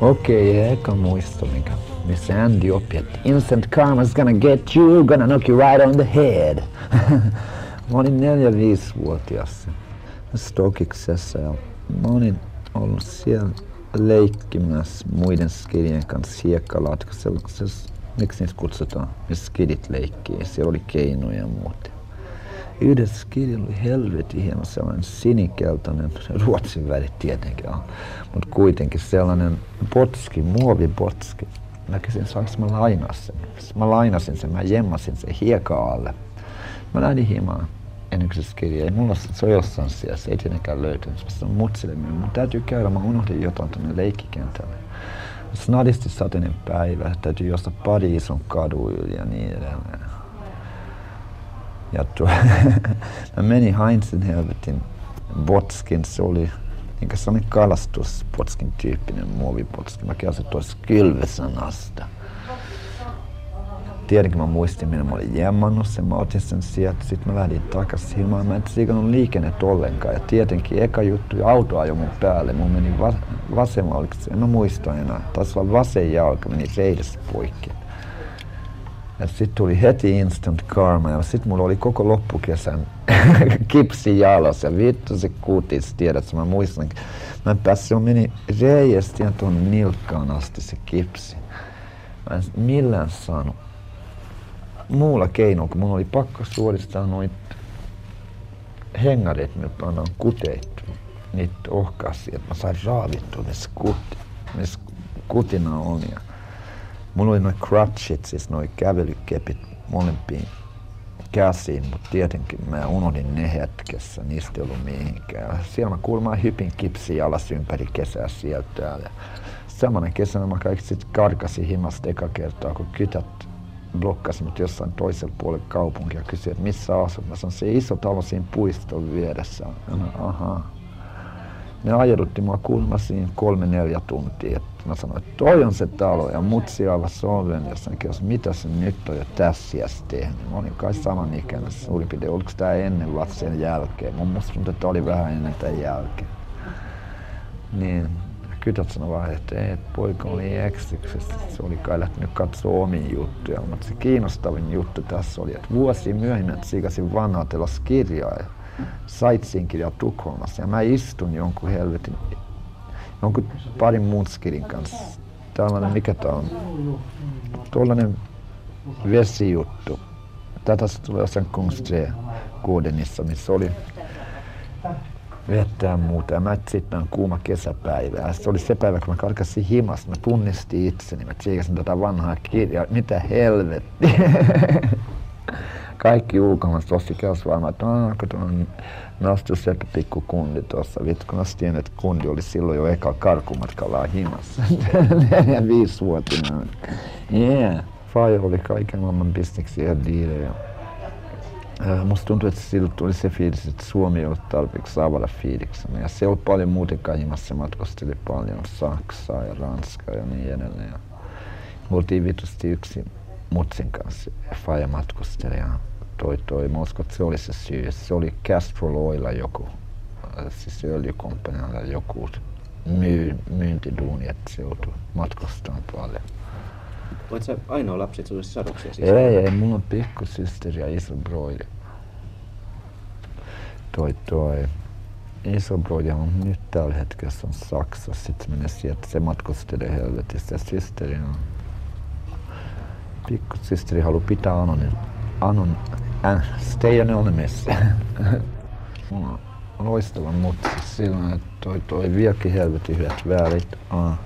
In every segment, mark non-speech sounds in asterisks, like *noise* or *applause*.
Okay, eka muisto, mikä, missä Andy oppi, että instant karma's gonna get you, gonna knock you right on the head. mä olin neljä vuotias Stokiksessa ja mä olin ollut siellä leikkimässä muiden skidien kanssa hiekkalaatikossa, miksi niitä kutsutaan, missä skidit leikkii. Siellä oli keinoja ja muuta. Yhdessä skidillä oli helvetin hieno sellainen sinikeltainen, ruotsin värit tietenkin on, mutta kuitenkin sellainen botski, muovibotski. Mä kysyin, saanko mä lainaa sen. Mä lainasin sen, mä jemmasin sen hieka alle. Mä lähdin himaan se skidi. Ei mulla se on jossain siellä, se ei tietenkään löytynyt. Se on mutsille Mun täytyy käydä, mä unohdin jotain tuonne leikkikentälle. Snadisti sateinen päivä, täytyy josta pari ison kadu yli ja niin edelleen. Ja tuo, *laughs* mä menin Heinzin helvetin Botskin, se oli niin se oli kalastuspotskin tyyppinen muovipotski. Mä käsin tuossa kylvesanasta tietenkin mä muistin, minä mä olin jemmannut sen, mä otin sen sieltä, sitten mä lähdin takaisin himaan. Mä en siikannut liikennettä ollenkaan. Ja tietenkin eka juttu, auto ajoi mun päälle, mun meni va- se, en mä muista enää, taisi olla vasen jalka, meni reidessä poikki. Ja sitten tuli heti instant karma ja sitten mulla oli koko loppukesän *laughs* kipsi jalas ja vittu se kutis, tiedät, mä muistan. Mä en päässyt, meni reiästä ihan tuon nilkkaan asti se kipsi. Mä en millään saanut muulla keinolla, kun mun oli pakko suoristaa noit hengarit, millä pannaan kuteit, niitä ohkaasi, että mä sain raavittua missä, kuti, missä kutina. Ja mulla oli noin crutchit, siis noin kävelykepit molempiin käsiin, mutta tietenkin mä unohdin ne hetkessä, niistä ei ollut mihinkään. Siellä mä kuulemma hypin kipsi alas ympäri kesää sieltä täällä. Samanen kesänä mä kaikki sit karkasin himasta eka kertaa, kun kytät blokkasi mut jossain toisella puolella kaupunkia ja kysyi, että missä asut. Mä sanoin, se iso talo siinä puiston vieressä. Ja ahaa. Ne ajelutti mua kuulemma siinä kolme neljä tuntia. Että mä sanoin, että toi on se talo. Ja mutsi avasi oven ja sanoi, että mitä se nyt on jo tässä tehnyt. Mä olin kai saman ikäinen suurin piirtein. Oliko tämä ennen vai sen jälkeen? Mun musta tuntuu, että oli vähän ennen tämän jälkeen. Niin, kytät sanoi vaan, että ei, että poika oli eksyksessä. Se oli kai lähtenyt katsoa omia juttuja, mutta se kiinnostavin juttu tässä oli, että vuosi myöhemmin siikasin vanhateloskirjaa ja Saitsin kirjaa Tukholmassa. Ja mä istun jonkun helvetin, jonkun parin muun skidin kanssa. Tällainen, mikä tää on? Tuollainen vesijuttu. Tätä tulee jossain Kungstre Kuudenissa, missä oli vettä ja muuta. Ja mä sitten on kuuma kesäpäivä. Ja se oli se päivä, kun mä karkasin himasta. Mä tunnistin itseni. Mä tsiikasin tätä vanhaa kirjaa. Mitä helvetti. *laughs* Kaikki ulkomaiset osti kelsvaamaan, että on Nastu Seppä pikku kundi tuossa. Vittu, kun mä että kundi oli silloin jo eka karkumatkalla himassa. *laughs* Neljä viisivuotinen. Yeah. Faija oli kaiken maailman bisneksiä ja diilejä. Musta tuntuu, että siltä tuli se fiilis, että Suomi ei ollut tarpeeksi saavalla fiiliksellä. Ja se oli paljon muutenkaan himassa, matkusteli paljon Saksaa ja Ranskaa ja niin edelleen. Me oltiin vitusti yksi mutsin kanssa, faija matkusteli ja toi toi. Mä uskon, että se oli se syy. Se oli Castrol Oila joku, äh, siis öljykomppanialla joku myy, myyntiduuni, että se joutui matkustamaan paljon. Olet sä ainoa lapsi, että olisi saduksia siis? Ei, ei, mulla on pikkusysteri ja iso broidi. Toi toi. Iso broidi on nyt tällä hetkellä on Saksassa. Sitten menee sieltä, se matkustelee helvetissä. Ja systeri on... Pikkusysteri haluaa pitää anonin, anon, äh, stay anonymous. *laughs* mulla on loistava mutta silloin, että toi, toi vieläkin helvetin hyvät värit. Ah.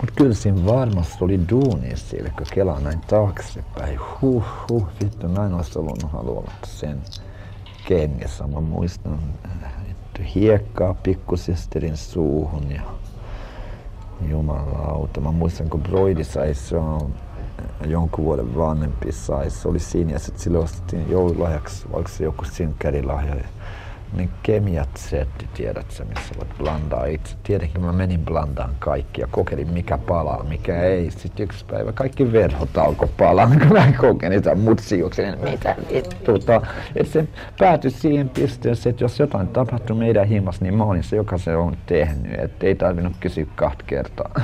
Mutta kyllä siinä varmasti oli duuni siellä, kun kelaa näin taaksepäin. Huh, huh, vittu, näin olisi ollut haluaa sen kengessä. Mä muistan että hiekkaa pikkusisterin suuhun ja jumalauta. Mä muistan, kun Broidi sai se jonkun vuoden vanhempi sai. Se oli siinä ja sitten sille ostettiin joululahjaksi, oliko se joku synkärilahja niin kemiat setti, tiedät sä, missä voit blandaa itse. Tietenkin mä menin blandaan kaikki ja kokeilin mikä palaa, mikä ei. Sitten yksi päivä kaikki verhot alkoi palaa, kun mä kokeilin sitä mutsiuksen, mitä vittuta. Että se päätyi siihen pisteeseen, että jos jotain tapahtui meidän himas, niin mä olin se, joka se on tehnyt. Että ei tarvinnut kysyä kahta kertaa.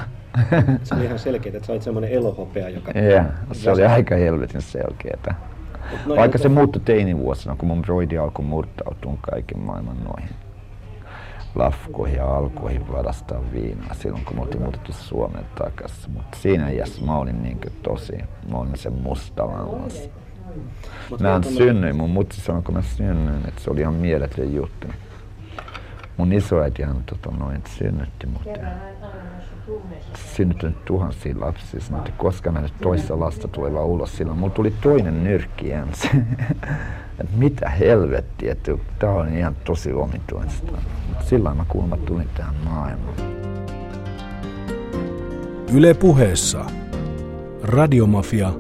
Se oli ihan selkeä, että sä olit semmoinen elohopea, joka... Ja, se oli aika helvetin selkeätä. No, Vaikka se muuttui teinivuosina, kun mun broidi alkoi murtautua kaiken maailman noihin lafkoihin ja alkoihin varastaa viinaa silloin, kun me oltiin muutettu Suomeen takaisin. Mutta siinä iässä mä olin niin tosi, mä olin sen mustavallas. Mä en synnyin, mun mutsi sanoi, kun mä synnyin, että se oli ihan mieletön juttu. Mun isoäitihän tota, noin synnytti mut. Synnyttänyt tuhansia lapsia, sanoi, että koska mä nyt toista lasta tuleva ulos silloin. Mulla tuli toinen nyrkki ensin. *laughs* että mitä helvettiä, että tää on ihan tosi omituista. Sillä mä kuulemma tulin tähän maailmaan. Yle puheessa. Radiomafia.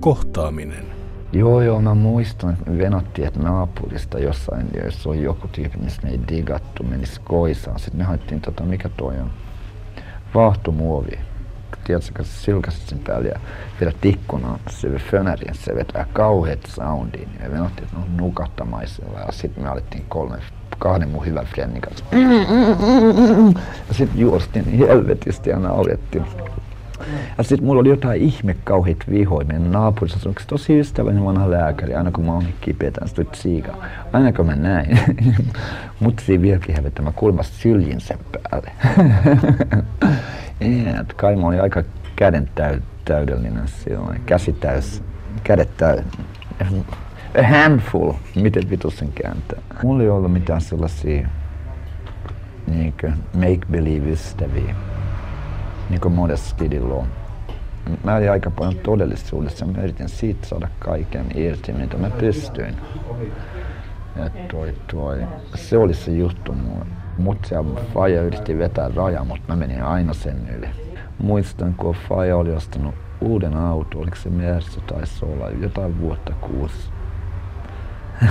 Kohtaaminen. Joo, joo, mä muistan, että me venattiin, että naapurista jossain, jos on joku tyyppi, missä me ei digattu, menisi koisaan. Sitten me haettiin, tota, mikä toi on, vaahtomuovi. Tiedätkö, silkasit sen päälle ja vedät ikkunaan, se fönärin, se vetää kauheat soundiin. Ja me ne on nukattamaisella. Ja sitten me alettiin kolme, kahden mun hyvän friendin kanssa. Ja sitten juostiin helvetisti ja naurettiin. Ja sitten mulla oli jotain ihme kauheat vihoja. Meidän naapurissa se tosi ystävällinen vanha lääkäri. Aina kun mä oon kipeätä, se tuli siika. Aina kun mä näin. *laughs* Mut siinä vieläkin hävettä, mä kuulemma syljin sen päälle. *laughs* ja, kai mä olin aika käden täy- täydellinen silloin. Käsi täys, kädet täys. A handful, miten vitu sen kääntää. Mulla ei ollut mitään sellaisia niinkö make-believe-ystäviä niin kuin Kidilla on. Mä olin aika paljon todellisuudessa. Mä yritin siitä saada kaiken irti, mitä mä pystyin. Ja toi, toi. Se oli se juttu mulle. Mut se Faija yritti vetää raja, mutta mä menin aina sen yli. Muistan, kun Faija oli ostanut uuden auto, oliko se Mersu taisi olla jotain vuotta kuusi.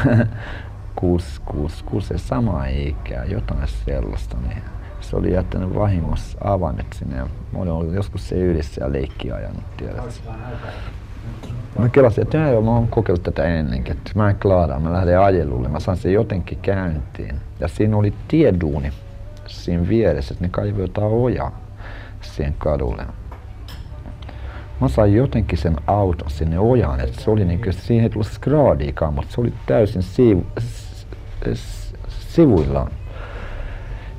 *laughs* kuusi, kuusi, kuusi, samaa ikää, jotain sellaista. Niin se oli jättänyt vahingossa avaimet sinne ja mä olin ollut joskus se yhdessä ja leikki ajanut, tiedät. Mä kelasin, että joo, mä oon kokeillut tätä ennenkin, että mä en klaaraa, mä lähden ajelulle, mä saan sen jotenkin käyntiin. Ja siinä oli tieduuni siinä vieressä, että ne kaivoi jotain ojaa siihen kadulle. Mä sain jotenkin sen auton sinne ojaan, että se oli niinku, siihen ei tullut skraadiikaan, mutta se oli täysin sivu, sivuillaan.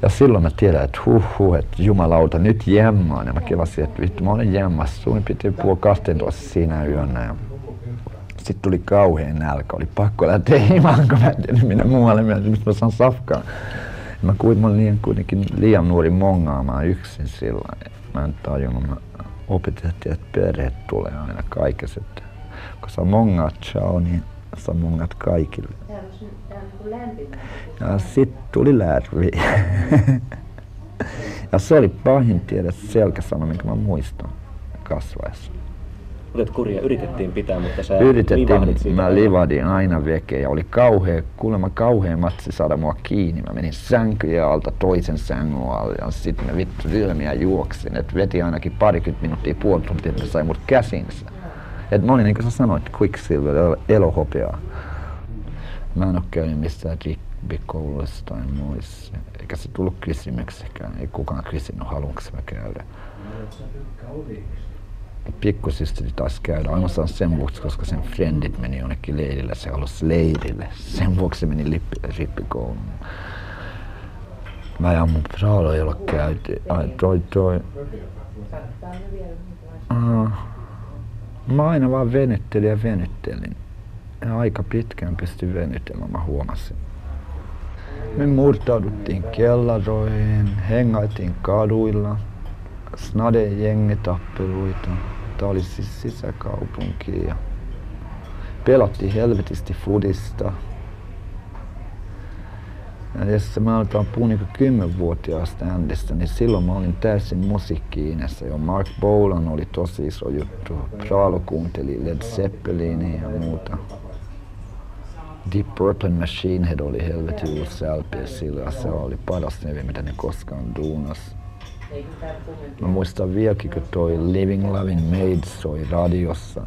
Ja silloin mä tiedän, että huh, huh että jumalauta, nyt jemmaan. Ja mä kelasin, että vittu, mä olen jemmassa. Suurin piirtein puoli 12 siinä yönä. Ja sitten tuli kauhean nälkä. Oli pakko lähteä himaan, kun mä en tiedä minä muualle, mistä mä saan safkaa. Ja mä kuitenkin, olin liian, kuitenkin liian nuori mongaamaan yksin sillä Mä en tajunnut, mä opetettiin, että perheet tulee aina kaikessa. Kun sä mongaat chao, niin sä mongaat kaikille. Ja sitten tuli lärvi. *laughs* ja se oli pahin tiedä selkäsana, minkä mä muistan kasvaessa. Olet kurja, yritettiin pitää, mutta sä Yritettiin, mä livadin aina veke ja oli kauhea, kuulemma kauhea matsi saada mua kiinni. Mä menin sänkyjen alta toisen sängyn alle ja sitten mä vittu ryömiä juoksin. Et veti ainakin parikymmentä minuuttia puoli tuntia, että sai mut käsinsä. Et mä olin niin kuin sä sanoit, Quicksilver, elohopeaa. Mä en oo käynyt missään rippikouluissa tai muissa. Eikä se tullut kysymyksekään. Ei kukaan kysynyt, haluanko mä käydä. Pikkusysteri taas käydä ainoastaan sen vuoksi, koska sen friendit meni jonnekin leirille. Se halusi leirille. Sen vuoksi se meni rippikouluun. Mä ja mun praalo ei ole käyty. Ai, toi, toi. Uh, mä aina vaan venyttelin ja venyttelin aika pitkään pystyi venytellä, mä huomasin. Me murtauduttiin kellaroihin, hengaitiin kaduilla, snade jengitappeluita. Tää oli siis sisäkaupunki ja pelattiin helvetisti fudista. Ja jos mä aletaan puhua niin kymmenvuotiaasta ändistä, niin silloin mä olin täysin musiikkiinessa jo. Mark Bolan oli tosi iso juttu. Praalo kuunteli Led Zeppelinia ja muuta. Deep Purple Machine Head oli helvetin uusi LP sillä se oli paras nimi, mitä ne koskaan duunas. Mä muistan vieläkin, kun toi Living Loving Maids soi radiossa.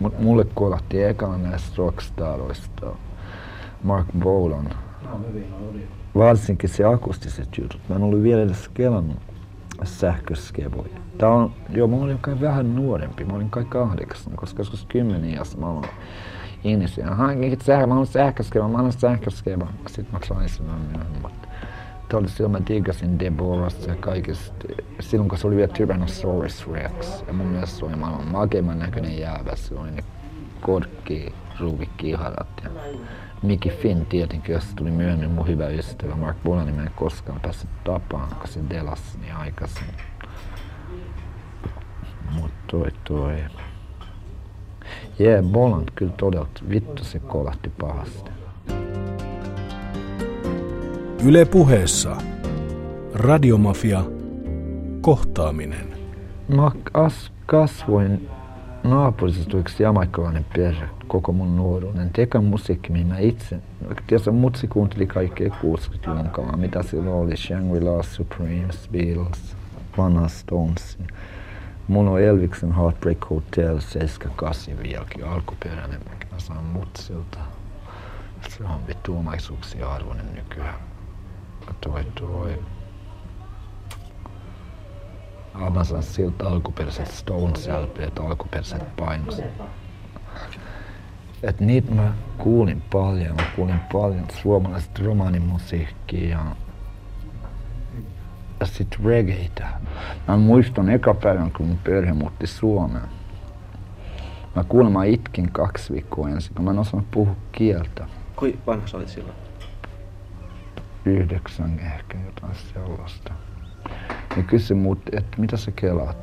Mut mulle kolahti ekana näistä rockstaroista Mark Bolan. Varsinkin se akustiset jutut. Mä en ollut vielä edes kelannut sähköskevoja. Tää on, joo, mä olin kai vähän nuorempi, mä olin kai kahdeksan, koska joskus kymmenen iässä mä olin ihmisiä. Hankit sähkö, mä haluan sähköskeva, mä haluan sähköskeva. Sitten mä sain sen myöhemmin, mutta Tämä oli silloin, mä digasin Deborahsta ja kaikista. Silloin kun se oli vielä Tyrannosaurus Rex. Ja mun mielestä se oli maailman makeimman näköinen jäävä. Se oli ne korkki, ruuvikkiharat ja Mickey Finn tietenkin, jos tuli myöhemmin mun hyvä ystävä. Mark Bolani mä en koskaan päässyt tapaan, kun se delasi niin aikaisin. Mut toi toi. Jee, yeah, Boland kyllä todella, vittu se kolahti pahasti. Yle puheessa. Radiomafia. Kohtaaminen. Mä as, kasvoin naapurissa yksi jamaikkalainen perhe koko mun nuoruuden. Teka musiikki, mihin mä itse, tietysti mutsi kuunteli kaikkea 60-luvun kamaa, mitä silloin oli, Shangri-La, Supremes, Beatles, vanha Stones. On Elviksen Heartbreak Hotel 78 vieläkin alkuperäinen, mikä mä saan mutsilta. Se on vittu omaisuuksia arvoinen nykyään. Toi toi. Mä saan siltä alkuperäiset Stones LPt, alkuperäiset painos. Et niitä mä kuulin paljon. Mä kuulin paljon suomalaista romaanimusiikkia sit reggaeitä. Mä muistan eka päivän, kun mun perhe muutti Suomeen. Mä kuulemma itkin kaksi viikkoa ensin, kun mä en osannut puhua kieltä. Kui vanha sä olit silloin? Yhdeksän ehkä jotain sellaista. Ne kysyi mut, että mitä sä kelaat?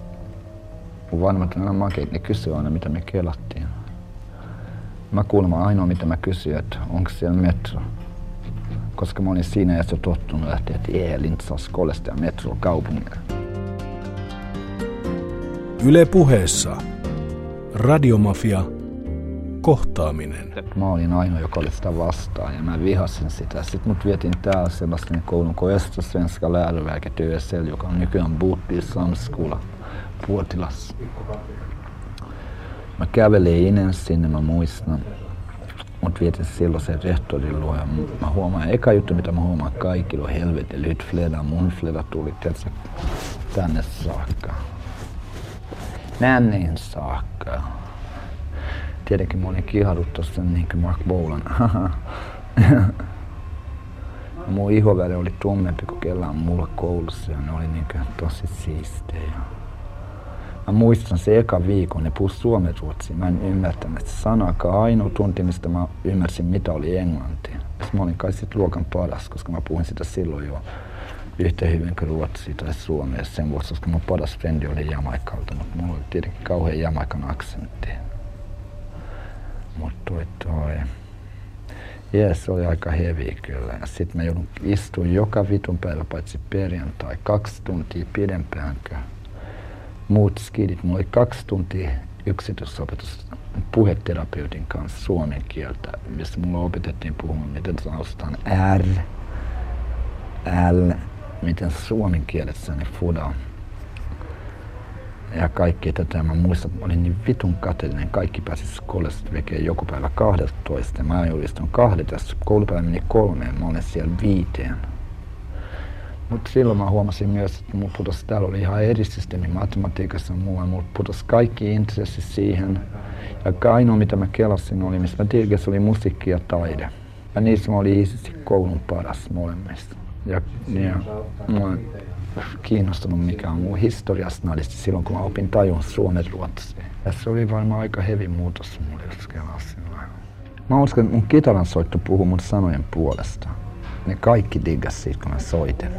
Mun vanhemmat aina makeit, ne kysyi aina mitä me kelattiin. Mä kuulemma ainoa mitä mä kysyin, että onko siellä metro. Koska mä olin siinä ja tottunut lähteä, että ee, Lintsas kolesta ja metro kaupungilla. Yle puheessa. Radiomafia. Kohtaaminen. Mä olin ainoa, joka oli sitä vastaan ja mä vihasin sitä. Sitten mut vietiin täällä Sebastian koulun kuin Östra Svenska Läroverket ÖSL, joka on nykyään Booty Samskola Puotilassa. Mä kävelin inen sinne, mä muistan. Mut vietin silloin sen rehtorin luo ja mä huomaan, eka juttu mitä mä huomaan kaikilla on helvetin lyhyt fleda. Mun fleda tuli tietysti tänne saakka. Nänniin saakka. Tietenkin mä olin kihahduttu sen niin kuin Mark Bolan. *laughs* Mun ihoväri oli tummempi kuin kellään mulla koulussa ja ne oli niin tosi siistejä. Mä muistan se eka viikon, ne puhus suomen ruotsia. Mä en ymmärtänyt sanakaan. Ainoa tunti, mistä mä ymmärsin, mitä oli englanti. Mä olin kai sit luokan paras, koska mä puhuin sitä silloin jo yhtä hyvin kuin ruotsia tai suomea sen vuoksi, koska mun paras frendi oli Jamaikalta, mutta mulla oli tietenkin kauhean Jamaikan aksentti. Mutta toi toi. Jees, se oli aika hevi kyllä. Ja sit mä joudun istuin joka vitun päivä paitsi perjantai kaksi tuntia pidempään kuin muut skidit. Mulla oli kaksi tuntia yksityisopetus puheterapeutin kanssa suomen kieltä, missä mulla opetettiin puhumaan, miten sanotaan R, L, miten suomen kielessä ne fuda. Ja kaikki tätä, mä muistan, että mä olin niin vitun kateellinen. Kaikki pääsi koulusta tekemään joku päivä 12. Ja mä julistan kahdet, ja koulupäivä meni kolmeen, mä olen siellä viiteen. Mutta silloin mä huomasin myös, että mulla putosi, täällä oli ihan eri systeemi matematiikassa ja muualla. Mulla putosi kaikki intressi siihen. Ja ainoa mitä mä kelasin oli, missä mä tirkes, oli musiikki ja taide. Ja niissä mä olin itse koulun paras molemmista. Ja, ja mä olen kiinnostunut mikä on mun historiasta silloin, kun mä opin tajun suomen ruotsia. Ja se oli varmaan aika hevi muutos mulle, jos kelasin. Mä uskon, että mun kitaran soitto puhuu mun sanojen puolesta ne kaikki diggas siitä, kun mä soitin.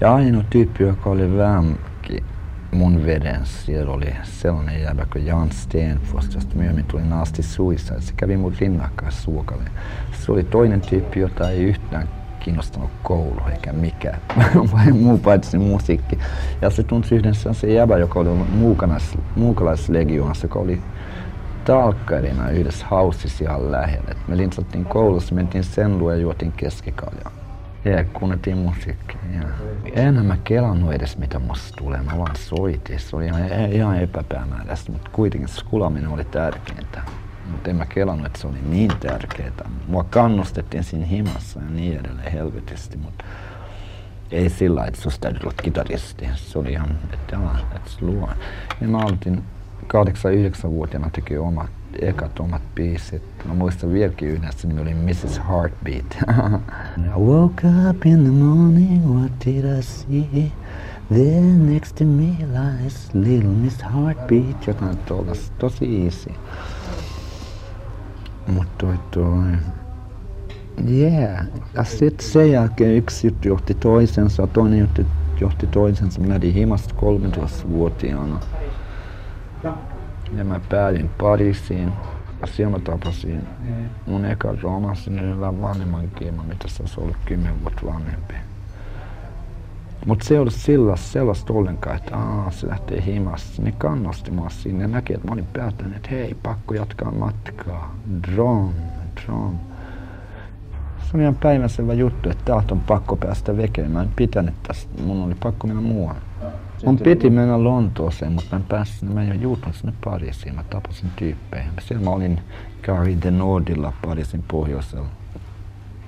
Ja ainoa tyyppi, joka oli vähänkin mun veden, siellä oli sellainen jäbä kuin Jan Stenfors, josta myöhemmin tuli Nasty Suicide. Se kävi mun rinnakkaan suokalle. Se oli toinen tyyppi, jota ei yhtään kiinnostanut koulu eikä mikään, *laughs* vain muu paitsi musiikki. Ja se tunsi yhden sellaisen jäbä, joka oli muukalaislegioonassa, joka oli talkkarina yhdessä hausissa ihan lähellä. Me lintsattiin koulussa, mentiin sen luo ja juotiin keskikaljaa. Ja kuunneltiin musiikkia. Ja. Enhän mä kelannut edes mitä musta tulee, mä vaan soitin. Se oli ihan, ihan epäpäämääräistä, mutta kuitenkin skulaminen oli tärkeintä. Mutta en mä kelannut, että se oli niin tärkeää. Mua kannustettiin siinä himassa ja niin edelleen helvetisti, mutta ei sillä että susta täytyy olla kitaristi. Se oli ihan, että, että se luo. Ja mä aloitin 8-9-vuotiaana teki omat, ekat omat biisit. Mä muistan vieläkin yhden, se nimi oli Mrs. Heartbeat. *laughs* I woke up in the morning, what did I see? There next to me lies little Miss Heartbeat. Jotain tuollaista, tosi easy. Mutta toi toi... Yeah. Ja sitten sen jälkeen yksi juttu johti toisensa, toinen juttu johti toisensa. Mä lähdin himasta 13-vuotiaana. Ja mä päädyin Pariisiin. Siellä mä tapasin mun eka romanssin yhdellä vanhemman kiima, mitä se olisi ollut 10 vuotta vanhempi. Mutta se ei ollut sillä, sellaista ollenkaan, että aa, se lähtee himasta. Ne kannusti mua sinne ja näki, että mä olin päättänyt, että hei, pakko jatkaa matkaa. Drum, drum. Se oli ihan päivänselvä juttu, että täältä on pakko päästä vekeen. Mä en pitänyt tästä, mun oli pakko mennä muualle. Mun piti mennä Lontooseen, mutta mä en päässyt, mä en juutunut sinne Pariisiin. Mä tapasin tyyppejä. Siellä mä olin Gary de Nordilla Pariisin pohjoisella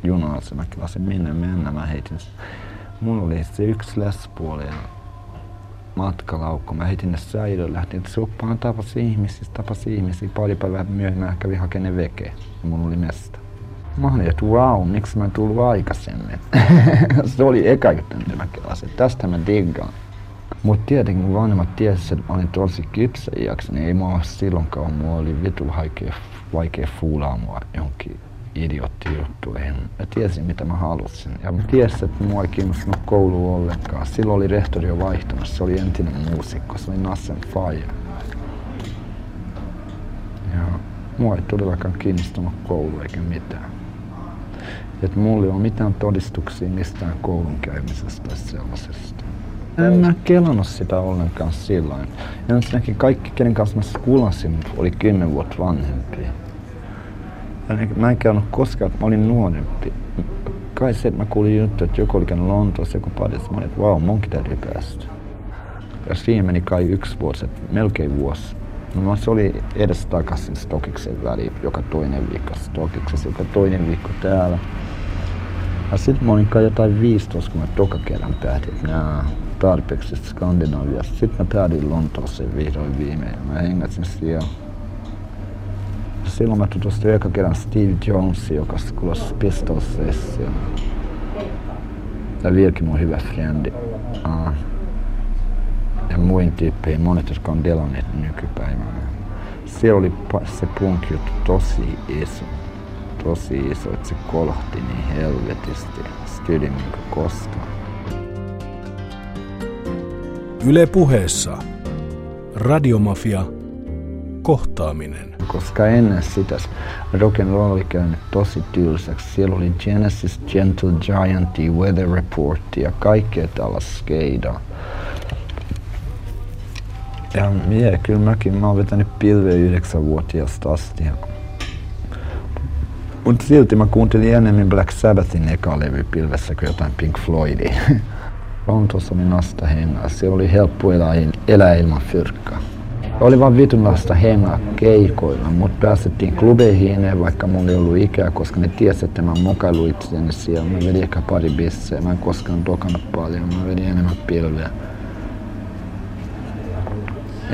junalla. Mä kilasin minne mennä. Mä heitin, mulla oli se yksi lespuoli ja matkalaukku. Mä heitin ne säilöön, lähtin suppaan, tapasin ihmisiä, tapasin ihmisiä. Pari päivää myöhemmin mä kävin hakemaan veke. Ja mun oli mesta. Mä olin, että wow, miksi mä en tullut aikaisemmin. *laughs* se oli eka juttu, mitä mä kelasin. Tästä mä diggaan. Mutta tietenkin vanhemmat tiesi, että mä olin tosi kypsä iäksi, niin ei mua silloinkaan, mua oli vitu vaikea, vaikea fuulaa mua johonkin idiottijuttuihin. Mä tiesin mitä mä halusin. Ja mä tiesin, että mua ei kiinnostunut koulu ollenkaan. Silloin oli rehtori jo vaihtunut, se oli entinen muusikko, se oli Nassen Faija. Ja mua ei todellakaan kiinnostunut koulu eikä mitään. Että mulla ei ole mitään todistuksia mistään koulun käymisestä tai sellaisesta. En mä kelannut sitä ollenkaan silloin. Ensinnäkin kaikki, kenen kanssa mä skulasin, oli 10 vuotta vanhempi. Mä en käynyt koskaan, että mä olin nuorempi. Kai se, että mä kuulin juttu, että joku oli käynyt Lontoossa, joku padissa. Mä olin, että vau, munkin täytyy päästä. Ja siihen meni kai yksi vuosi, melkein vuosi. No se oli edes takaisin Stokiksen väliin, joka toinen viikko Stokiksessa, joka toinen viikko täällä. Ja sitten mä olin kai jotain 15, kun mä toka kerran päätin, että nää, tarpeeksi Skandinaviasta. Sitten mä päädyin Lontooseen vihdoin viimein. Mä hengäsin siellä. Silloin mä tutustuin eka kerran Steve Jonesiin, joka kuulosti Pistols-sessio. Ja vieläkin mun hyvä frendi. Uh, ja muin tyyppejä, monet, jotka on delanneet nykypäivänä. Siellä oli se punk tosi iso. Tosi iso, että se kolhti niin helvetisti. Styli minkä koskaan. Yle puheessa. Radiomafia. Kohtaaminen. Koska ennen sitä rock and roll käynyt tosi tylsäksi. Siellä oli Genesis, Gentle Giant, Weather Report ja kaikkea tällaista skeidaa. Ja mie, kyllä mäkin, mä oon vetänyt pilveä yhdeksänvuotiaasta asti. Mutta silti mä kuuntelin enemmän Black Sabbathin eka levy pilvessä kuin jotain Pink Floydia. *laughs* Lontoossa oli nasta hengaa. Siellä oli helppo elää, elää ilman fyrkkaa. Oli vaan vitunlaista hengaa keikoilla, mutta päästettiin klubeihin vaikka mulla ei ollut ikää, koska ne tiesi, että mä mokailu itseäni siellä. Mä vedin ehkä pari bissejä, mä en koskaan tokannut paljon, mä vedin enemmän pilveä.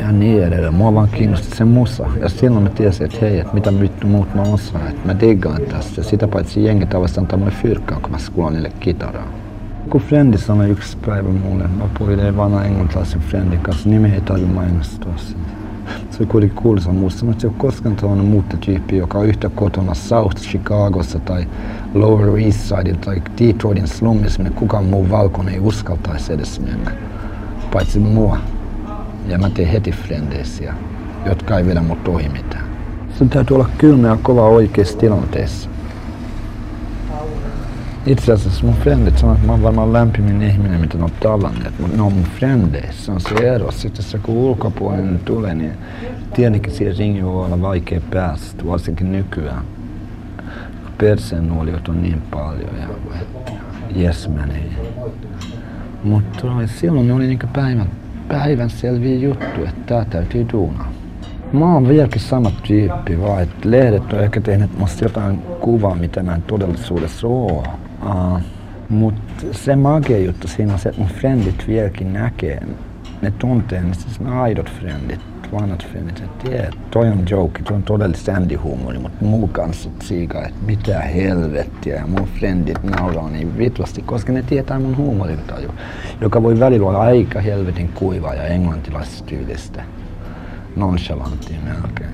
Ja niin edelleen. Mua vaan kiinnosti se musa. Ja silloin mä tiesin, että hei, että mitä vittu muut mä osaan. Että mä diggaan tästä. Sitä paitsi jengi tavasti antaa mulle fyrkkaa, kun mä skulaan niille kitaraa. Kun frendi sanoi yksi päivä mulle, mä puhuin vanha englantilaisen friendin kanssa, nimi ei tarvitse mainostua sinne. Se oli kuitenkin kuuluisa musta, mutta se on koskaan tällainen muuttojyyppi, joka on yhtä kotona South Chicagossa tai Lower East Side tai Detroitin slummissa, minne kukaan muu valkoinen ei uskaltaisi edes mennä. Paitsi mua. Ja mä teen heti frendeisiä, jotka ei vedä mut ohi mitään. Sen täytyy olla kylmä ja kova oikeassa tilanteessa. Itse asiassa mun frendit sanoo, että mä oon varmaan lämpimin ihminen, mitä ne on tavanneet, mutta ne on mun frendeissä. Se on se ero. Sitten se kun ulkopuolinen tulee, niin tietenkin siihen ringiin voi olla vaikea päästä, varsinkin nykyään. Perseen nuoliot on niin paljon ja yes menee. Mutta silloin oli niinku päivän, päivän selviä juttuja, että tää täytyy duunaa. Mä oon vieläkin sama tyyppi vaan, että lehdet on ehkä tehnyt musta jotain kuvaa, mitä mä en todellisuudessa oo. Uh, Mutta se magia juttu siinä on se, että mun frendit vieläkin näkee, ne tuntee, ne siis ne aidot frendit, vanhat frendit, että jee, toi on joke, toi on todellista Andy-huumori, mutta muu kanssa siika, että mitä helvettiä, ja mun frendit nauraa niin vitusti, koska ne tietää mun huumorintaju, joka voi välillä olla aika helvetin kuiva ja englantilaisesta tyylistä, nonchalanttia melkein.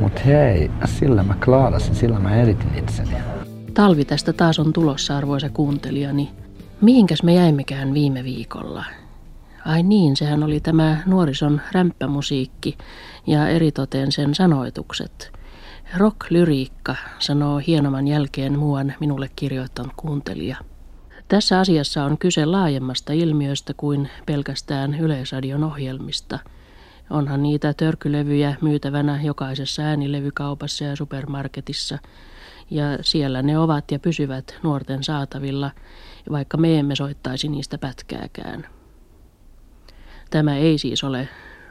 Mutta hei, sillä mä klaarasin, sillä mä eritin itseni. Talvi tästä taas on tulossa, arvoisa kuuntelijani. Mihinkäs me jäimmekään viime viikolla? Ai niin, sehän oli tämä nuorison rämppämusiikki ja eritoten sen sanoitukset. Rock-lyriikka, sanoo hienoman jälkeen muuan minulle kirjoittanut kuuntelija. Tässä asiassa on kyse laajemmasta ilmiöstä kuin pelkästään Yleisradion ohjelmista. Onhan niitä törkylevyjä myytävänä jokaisessa äänilevykaupassa ja supermarketissa – ja siellä ne ovat ja pysyvät nuorten saatavilla, vaikka me emme soittaisi niistä pätkääkään. Tämä ei siis ole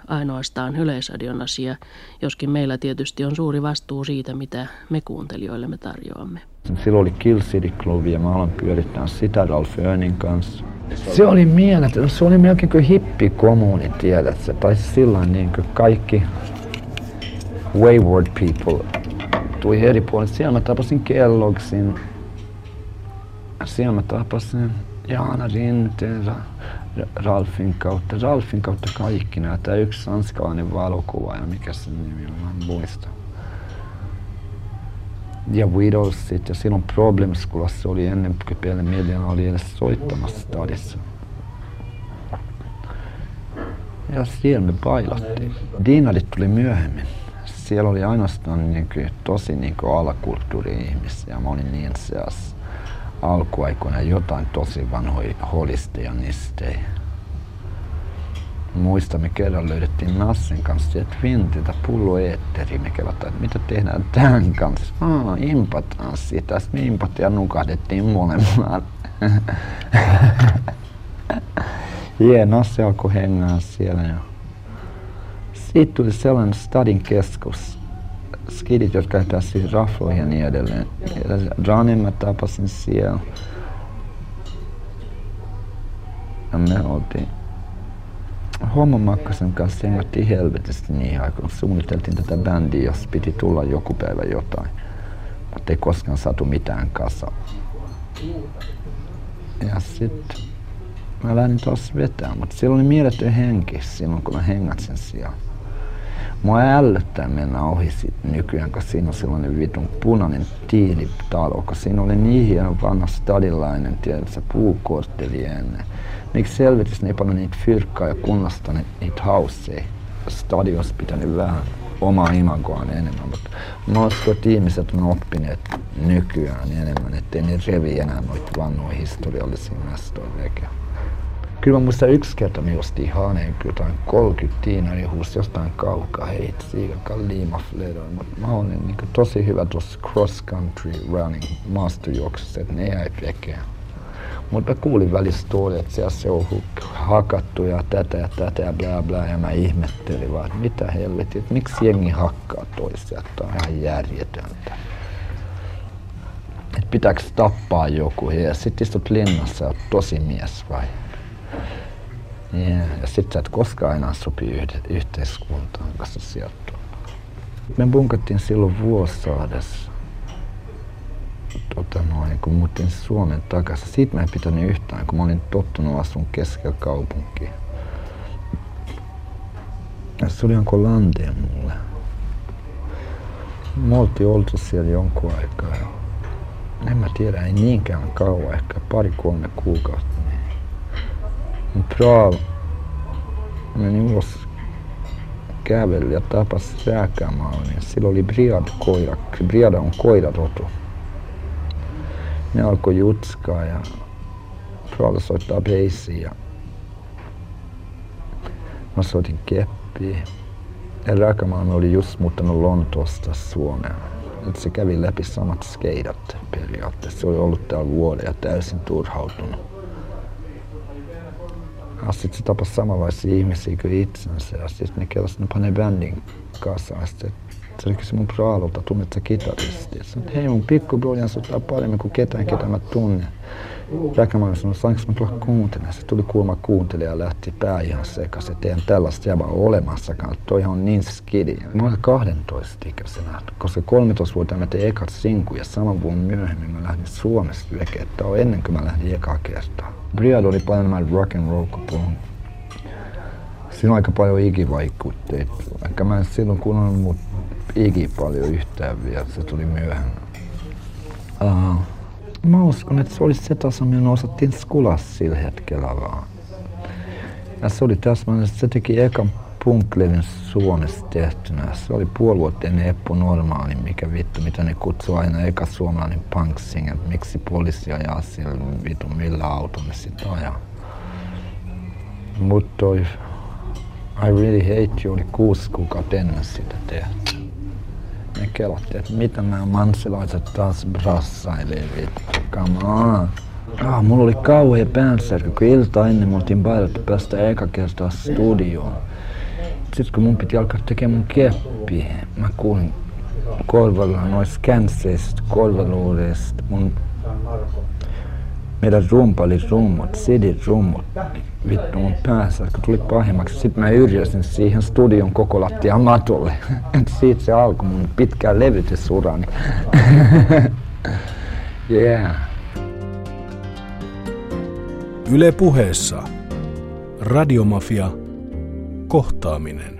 ainoastaan yleisradion asia, joskin meillä tietysti on suuri vastuu siitä, mitä me kuuntelijoillemme tarjoamme. Silloin oli Kill City Club ja mä aloin pyörittää sitä Ralph Örnin kanssa. Se oli mieletön, se oli melkein kuin hippikommuni, tiedät Tai sillä niin kuin kaikki wayward people eri puolilla. Siellä mä tapasin Kellogsin, siellä mä tapasin Jaana Rinteen, Ralfin kautta, Ralfin kautta kaikki nämä. Tämä yksi sanskalainen valokuvaaja, mikä se nimi on, mä en muista. Ja Widowsit ja silloin Problems, se oli ennen kuin Pelle Mediana oli edes soittamassa stadissa. Ja siellä me bailattiin. Diinalit tuli myöhemmin siellä oli ainoastaan niin kuin, tosi niin alakulttuuri-ihmisiä. Mä olin niin seas alkuaikoina jotain tosi vanhoja holisteja nistejä. Muistamme kerran löydettiin Nassin kanssa sieltä vintiltä pullo eetteri. Me kelataan, että mitä tehdään tämän kanssa. Aa, impataan sitä. Sitten me impattiin ja nukahdettiin molemmat. *laughs* Jee, Nassi alkoi hengaa siellä ja siitä tuli sellainen stadin keskus. Skidit, jotka siis rafloihin ja niin edelleen. Ranin mä tapasin siellä. Ja me oltiin Homma Makkasen kanssa hengattiin helvetisti niin aikaan. Suunniteltiin tätä bändiä, jos piti tulla joku päivä jotain. Mutta ei koskaan saatu mitään kasa. Ja sitten mä lähdin taas vetää, mutta siellä oli mieletön henki silloin, kun mä hengatsin siellä. Mua ällöttää mennä ohi sit nykyään, koska siinä on sellainen vitun punainen tiilitalo, koska siinä oli niin hieno vanha stadilainen, tiedätkö, puukortteli ennen. Miksi selvitis ei panna niitä fyrkkaa ja kunnosta niitä hausseja? Stadios pitänyt vähän omaa imagoaan enemmän, mutta mä uskon, että ihmiset on oppineet nykyään enemmän, ettei ne revi enää noita vanhoja historiallisia mestoja Kyllä mä muistan yksi kerta me justiin Haaneen jotain 30 tiinari huusi jostain kaukaa heitä siikakaan liimafledoin. Mutta mä olin niin tosi hyvä tuossa cross country running maastojuoksussa, että ne jäi vekeen. Mutta kuulin välistä että siellä se on hakattu ja tätä ja tätä ja bla bla ja mä ihmettelin vaan, että mitä helvetti, että miksi jengi hakkaa toisia, että on ihan järjetöntä. Että pitääkö tappaa joku ja sitten istut linnassa ja tosi mies vai? Yeah. Ja sit sä et koskaan enää sopi yhde, yhteiskuntaan kanssa sijoittua. Me bunkattiin silloin Vuosaadessa. Tota noin, kun muuttiin Suomen takaisin. Siitä mä en pitänyt yhtään, kun mä olin tottunut asun keskellä kaupunkiin. Ja se oli onko lanteen mulle. Me oltiin oltu siellä jonkun aikaa. En mä tiedä, ei niinkään kauan, ehkä pari-kolme kuukautta Prav meni ulos käveli ja tapasi rääkämaalla, niin sillä oli Briad koira. Briada on koirarotu. Ne alkoi jutskaa ja Prav soittaa beissiä ja mä soitin keppiä. Ja Rääkämaa oli just muuttanut Lontoosta Suomeen. Et se kävi läpi samat skeidat periaatteessa. Se oli ollut täällä vuoden ja täysin turhautunut sitten se tapasi samanlaisia ihmisiä kuin itsensä ja sitten ne kelasi, ne panee bändin kanssa ja sitten Se kysyi mun praalolta, tunnet sä kitaristi? Sanoin, hei mun pikkubroljan soittaa paremmin kuin ketään, ketä mä tunnen. Räkämaan sanoi, saanko tulla kuuntelemaan? Se tuli kuulma kuuntelija ja lähti pää ihan sekaisin. Teidän tällaista jäbää olemassakaan. Toi on niin skidi. Mä olin 12 ikäisenä, koska 13 vuotta mä tein ekat sinku ja saman vuonna myöhemmin mä lähdin. Tämä on ennen kuin mä lähdin ekaa kertaa. Briad oli paljon enemmän rock and roll kuin punk. Siinä on aika paljon ikivaikutteita. Ehkä mä en silloin kuunnellut mut iki paljon yhtään vielä, se tuli myöhemmin. Uh, mä uskon, että se oli se taso, minä osattiin skulas sillä hetkellä vaan. Ja se oli täsmälleen, että se teki ekan punklevin Suomessa tehtynä. Se oli puoli vuotta ennen Eppu Normaali, mikä vittu, mitä ne kutsuu aina eka suomalainen punk singer. Miksi poliisi ajaa sillä vittu millä autolla sitten ajaa. Mut toi I really hate you oli kuusi kuukautta ennen sitä tehty. Me kelottiin, että mitä nämä mansilaiset taas brassailee vittu, come on. Ah, mulla oli kauhea päänsärky, kun ilta ennen me oltiin bailattu päästä eka kertaa studioon. Sitten kun mun piti alkaa tekemään mun keppiä, mä kuulin korvalla noista känseistä, korvaluureista, mun meidän rumpalirummut, CD-rummut, vittu mun päässä, kun tuli pahemmaksi. Sitten mä yrjäsin siihen studion koko lattian matolle. *laughs* Et siitä se alkoi mun pitkään levytysurani. *laughs* yeah. Yle puheessa. Radiomafia. Kohtaaminen.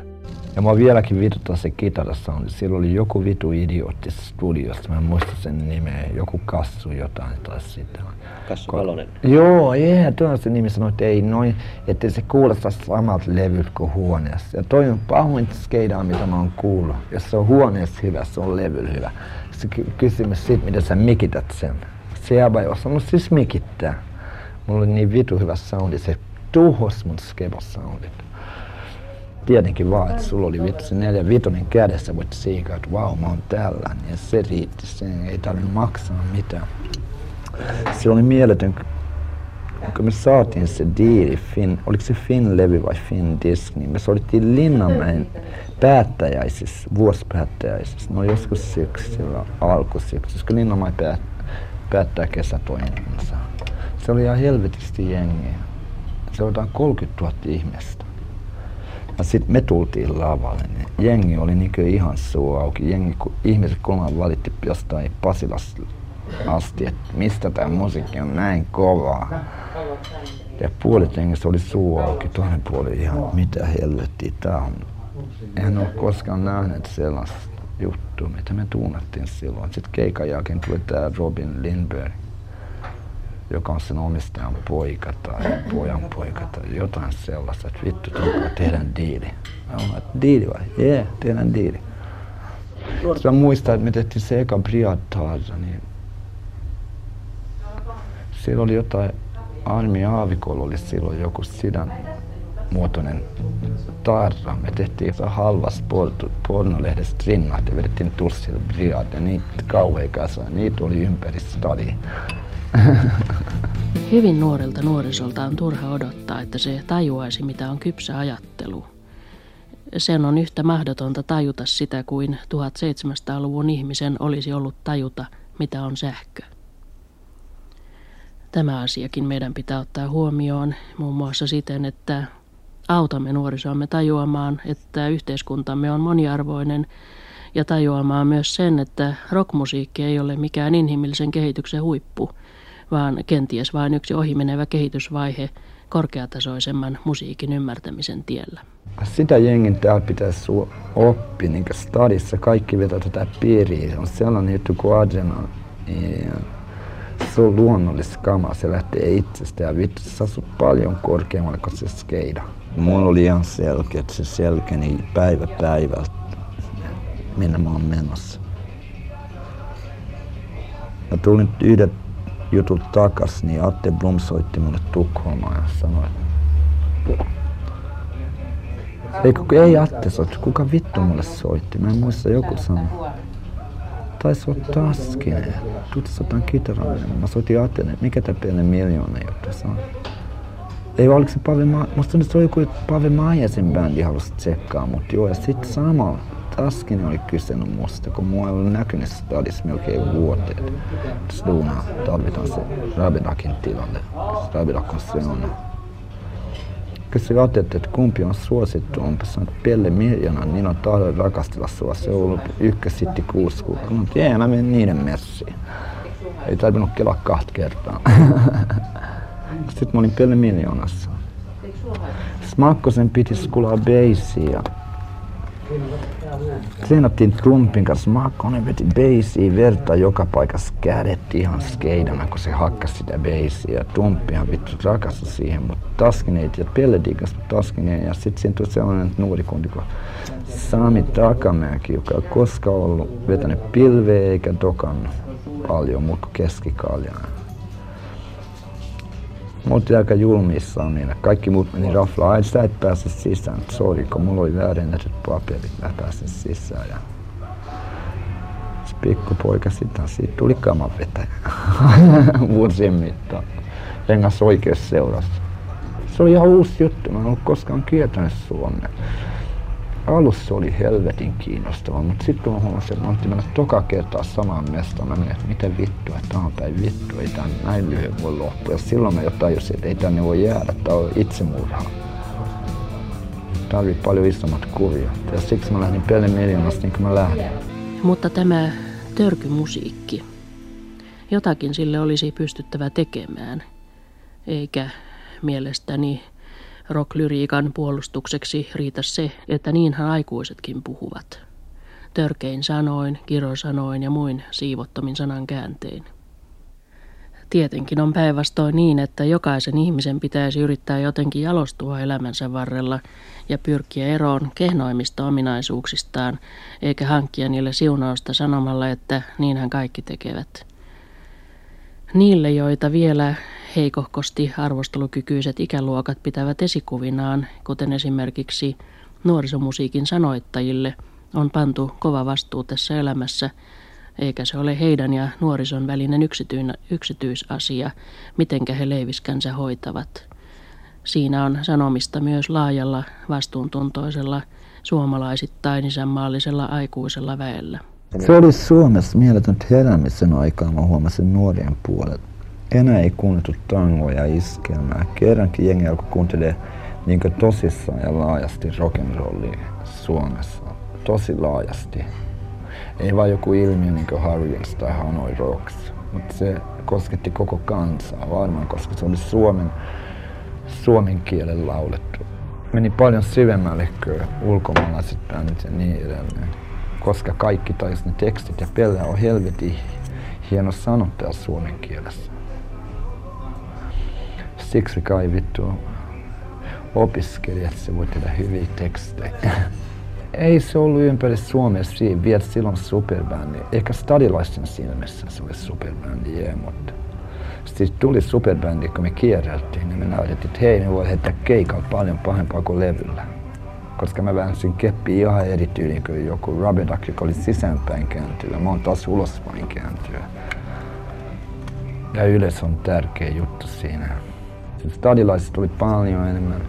Ja mä vieläkin vituttaa se kitarasoundi. Siellä oli joku vitu idiootti studiossa. Mä en muista sen nimeä. Joku Kassu jotain tai sitä. Kassu Palonen. Joo, jee, tuo on se nimi sanoi, että ei noin, ettei se kuulosta samalta levyt kuin huoneessa. Ja toi on pahoin skeidaa, mitä mä oon kuullut. Jos se on huoneessa hyvä, se on levyllä hyvä. Se ky- kysymys siitä, miten sä mikität sen. Se jäbä ei osannut siis mikittää. Mulla oli niin vitu hyvä soundi, se tuhos mun skebas-soundit. Tietenkin vaan, että sulla oli vittu se neljä vitonen kädessä, voit siikaa, että vau, mä oon täällä. Ja se riitti, sen ei tarvinnut maksaa mitään. Se oli mieletön, kun me saatiin se diili, Finn, oliko se Finn-levy vai Finn-disk, niin me soittiin Linnanmäen päättäjäisissä, vuosipäättäjäisissä, no joskus syksyllä, alkusyksyllä, kun Linnanmäen päät, päättää kesätoimintansa. Se oli ihan helvetisti jengiä. Se jotain 30 000 ihmistä. Sitten me tultiin lavalle, niin jengi oli niin ihan suu auki. Jengi, kun ihmiset kolmaan valitti jostain Pasilasta asti, että mistä tämä musiikki on näin kovaa. Ja puolet jengistä oli suu auki, toinen puoli ihan, mitä helvettiä tää on. En ole koskaan nähnyt sellaista juttua, mitä me tunnettiin silloin. Sitten keikan jälkeen tuli tämä Robin Lindberg, joka on sen omistajan poika tai pojan poika tai jotain sellaista, että vittu, tulkaa tehdään diili. Mä olen, että diili vai? Jee, yeah, tehdään diili. Mä muistan, että me tehtiin se eka Briad niin siellä oli jotain, Armi Aavikolla oli silloin joku sidän muotoinen tarra. Me tehtiin halvas pornolehdestä rinnat ja vedettiin tussilla Briad ja niitä kauhean kasa. Niitä oli ympäri stadia. *laughs* Hyvin nuorelta nuorisolta on turha odottaa, että se tajuaisi, mitä on kypsä ajattelu. Sen on yhtä mahdotonta tajuta sitä kuin 1700-luvun ihmisen olisi ollut tajuta, mitä on sähkö. Tämä asiakin meidän pitää ottaa huomioon muun muassa siten, että autamme nuorisoamme tajuamaan, että yhteiskuntamme on moniarvoinen ja tajuamaan myös sen, että rockmusiikki ei ole mikään inhimillisen kehityksen huippu, vaan kenties vain yksi ohimenevä kehitysvaihe korkeatasoisemman musiikin ymmärtämisen tiellä. Sitä jengin täällä pitäisi oppia, niin stadissa kaikki vetää tätä piiriä. On sellainen juttu kuin Adrenal. Se on luonnollista kamaa, se lähtee itsestä ja vittu se asuu paljon korkeammalle kuin se skeida. Mulla oli ihan selkeä, että se selkeni päivä päivältä, minne mä oon menossa. Mä tulin yhdet jutut takas, niin Atte Blom soitti mulle Tukholmaan ja sanoi, että ei, kuka, ei Atte soitti, kuka vittu mulle soitti, mä en muista joku sanoi. Taisi olla Taskinen, tuutti sotaan kitaraa, mä soitin Attelle, mikä tää pienen miljoona juttu saa. Ei oliko se Pave Ma- musta se oli joku Pave Maijasen bändi halusi tsekkaa, mutta joo, ja sitten samalla Taskinen oli kysynyt musta, kun mua ei ollut näkynyt stadissa melkein vuoteen. Stuna, tarvitaan se Rabidakin tilalle. Rabidak on se. Kysyi ajattelet, että kumpi on suosittu, onpa sanonut Pelle Mirjana, niin on tahdon rakastella sua. Se on ollut ykkös sitten kuusi kuukautta. Mutta jee, mä menen niiden messiin. Ei tarvinnut kelaa kahta kertaa. *laughs* Sitten mä olin Pelle Miljoonassa. Smakkosen piti skulaa beisiä. Treenattiin trumpin kanssa. Makkonen veti beisiä verta joka paikassa. Kädet ihan skeidana, kun se hakkasi sitä beisiä. Trumppihan vittu rakastui siihen, mutta Taskin ei tiedä. Pelle digas, mutta Taskin ei. Ja sitten siinä tuli sellainen nuori kundi kuin Sami Takamäki, joka ei koskaan ollut vetänyt pilveä eikä dokannut paljon, mutta keskikaljaa. Mä oltiin aika julmissaan niin kaikki muut meni raflaan. Ai sä et pääse sisään. Sori, kun mulla oli väärennetyt paperit, mä pääsin sisään. Ja se pikkupoika sitten siitä tuli kamanvetäjä *laughs* vuosien mittaan. Rengas oikeassa seurassa. Se oli ihan uusi juttu. Mä en ollut koskaan kiertänyt Suomea alussa oli helvetin kiinnostava, mutta sitten kun mä huomasin, että mä mennä toka kertaa samaan mestaan, mä menin, että miten vittu, että on päin vittu, ei tämä näin lyhyen voi loppua. Ja silloin mä jo tajusin, että ei tänne voi jäädä, tämä on itsemurha. Tarvii paljon isommat kurjat. Ja siksi mä lähdin Pelle Miljoonasta niin kuin mä lähdin. Mutta tämä törkymusiikki, jotakin sille olisi pystyttävä tekemään, eikä mielestäni rocklyriikan puolustukseksi riitä se, että niinhän aikuisetkin puhuvat. Törkein sanoin, kirosanoin ja muin siivottomin sanan kääntein. Tietenkin on päinvastoin niin, että jokaisen ihmisen pitäisi yrittää jotenkin jalostua elämänsä varrella ja pyrkiä eroon kehnoimmista ominaisuuksistaan, eikä hankkia niille siunausta sanomalla, että niinhän kaikki tekevät. Niille, joita vielä heikohkosti arvostelukykyiset ikäluokat pitävät esikuvinaan, kuten esimerkiksi nuorisomusiikin sanoittajille, on pantu kova vastuu tässä elämässä, eikä se ole heidän ja nuorison välinen yksityisasia, mitenkä he leiviskänsä hoitavat. Siinä on sanomista myös laajalla, vastuuntuntoisella, suomalaisittain isänmaallisella aikuisella väellä. Se oli Suomessa mieletön heräämisen aikaa, mä huomasin nuorien puolelta enää ei kuunneltu tangoja ja iskelmää. Kerrankin jengi alkoi kuuntelemaan niin tosissaan ja laajasti rock'n'rollia Suomessa. Tosi laajasti. Ei vain joku ilmiö niin kuin Harriers tai Hanoi Rocks, mutta se kosketti koko kansaa varmaan, koska se oli suomen, suomen kielen laulettu. Meni paljon syvemmälle kuin ulkomaalaiset bändit ja niin edelleen. Koska kaikki taisi ne tekstit ja Pelle on helvetin hieno sanottaja suomen kielessä siksi kai vittu opiskeli, että se voi tehdä hyviä tekstejä. *laughs* Ei se ollut ympäri Suomea siinä vielä silloin superbändi. Ehkä stadilaisten silmissä se oli superbändi, jee, mutta sitten tuli superbändi, kun me kierreltiin, niin me näytettiin, että hei, me voi heittää keikalla paljon pahempaa kuin levyllä. Koska mä väänsin keppi ihan eri tyyliin kuin joku Rabidak, joka oli sisäänpäin kääntyä. Mä oon taas ulospäin kääntyä. Ja yleensä on tärkeä juttu siinä. Stadilaiset oli paljon enemmän,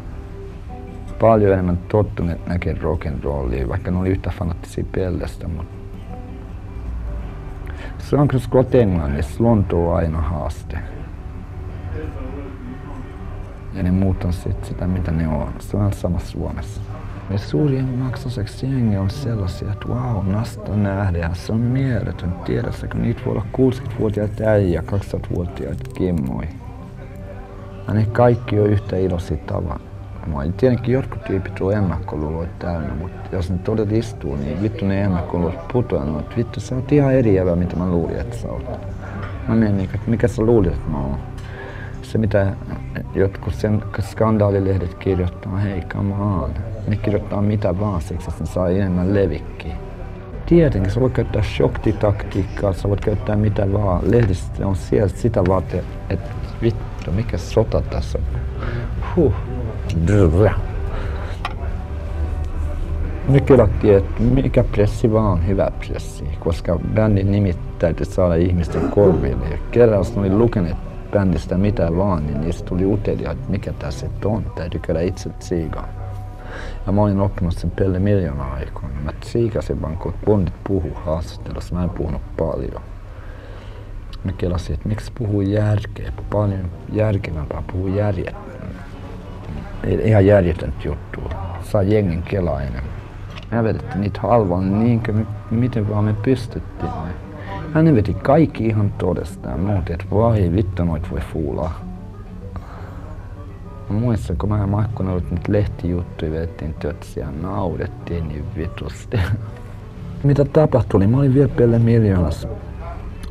paljon enemmän tottuneet näkemään rock'n'rollia, vaikka ne oli yhtä fanattisia pellestä, mutta se on kyllä Skotlannissa Lonto on aina haaste. Ja ne muut on sit sitä, mitä ne on. Se on sama Suomessa. Ja suurien maksaseksi jengi on sellaisia, että wow, nasta nähdään. Se on mieletön. Tiedässä, kun niitä voi olla 60-vuotiaita äijä, 200-vuotiaita kimmoi. Ja ne kaikki on yhtä iloisia tavan. Mä tietenkin jotkut tyypit on ennakkoluuloit täynnä, mutta jos ne todet istuu, niin vittu ne ennakkoluulot putoaa. No, vittu sä oot ihan eri jävä, mitä mä luulin, että sä oot. Mä mietin, niin, että mikä sä luulit, että mä oon. Se mitä jotkut sen skandaalilehdet kirjoittaa, hei come on. Ne kirjoittaa mitä vaan siksi, että ne saa enemmän levikkiä. Tietenkin sä voit käyttää shoktitaktiikkaa, sä voit käyttää mitä vaan. Lehdistä on siellä sitä varten, että vittu No mikä sota tässä on? Huh. Kelattiin, että mikä pressi vaan hyvä pressi, koska bändin nimit täytyy saada ihmisten korville. Ja kerran jos oli bändistä mitä vaan, niin niistä tuli utelia, että mikä tässä on, täytyy käydä itse tsiigaan. Ja mä olin oppinut sen Pelle miljoona aikoina. Mä siikasin vaan, kun bondit puhuu haastattelussa. Mä en puhunut paljon. Mä kelasin, että miksi puhuu järkeä. Paljon järkevämpää puhuu järjet. Ihan järjetöntä juttua. Saa jengin kelaa enemmän. Mä vedettiin niitä halvaan niin kuin miten vaan me pystyttiin. Hän veti kaikki ihan todestaan. Mä että vai vittu noit voi fuulaa. Mä muistan, kun mä ja Maikkonen ollut nyt lehtijuttuja, vedettiin tötsiä ja naudettiin niin vitusti. *laughs* Mitä tapahtui, mä olin vielä Pelle miljoonassa.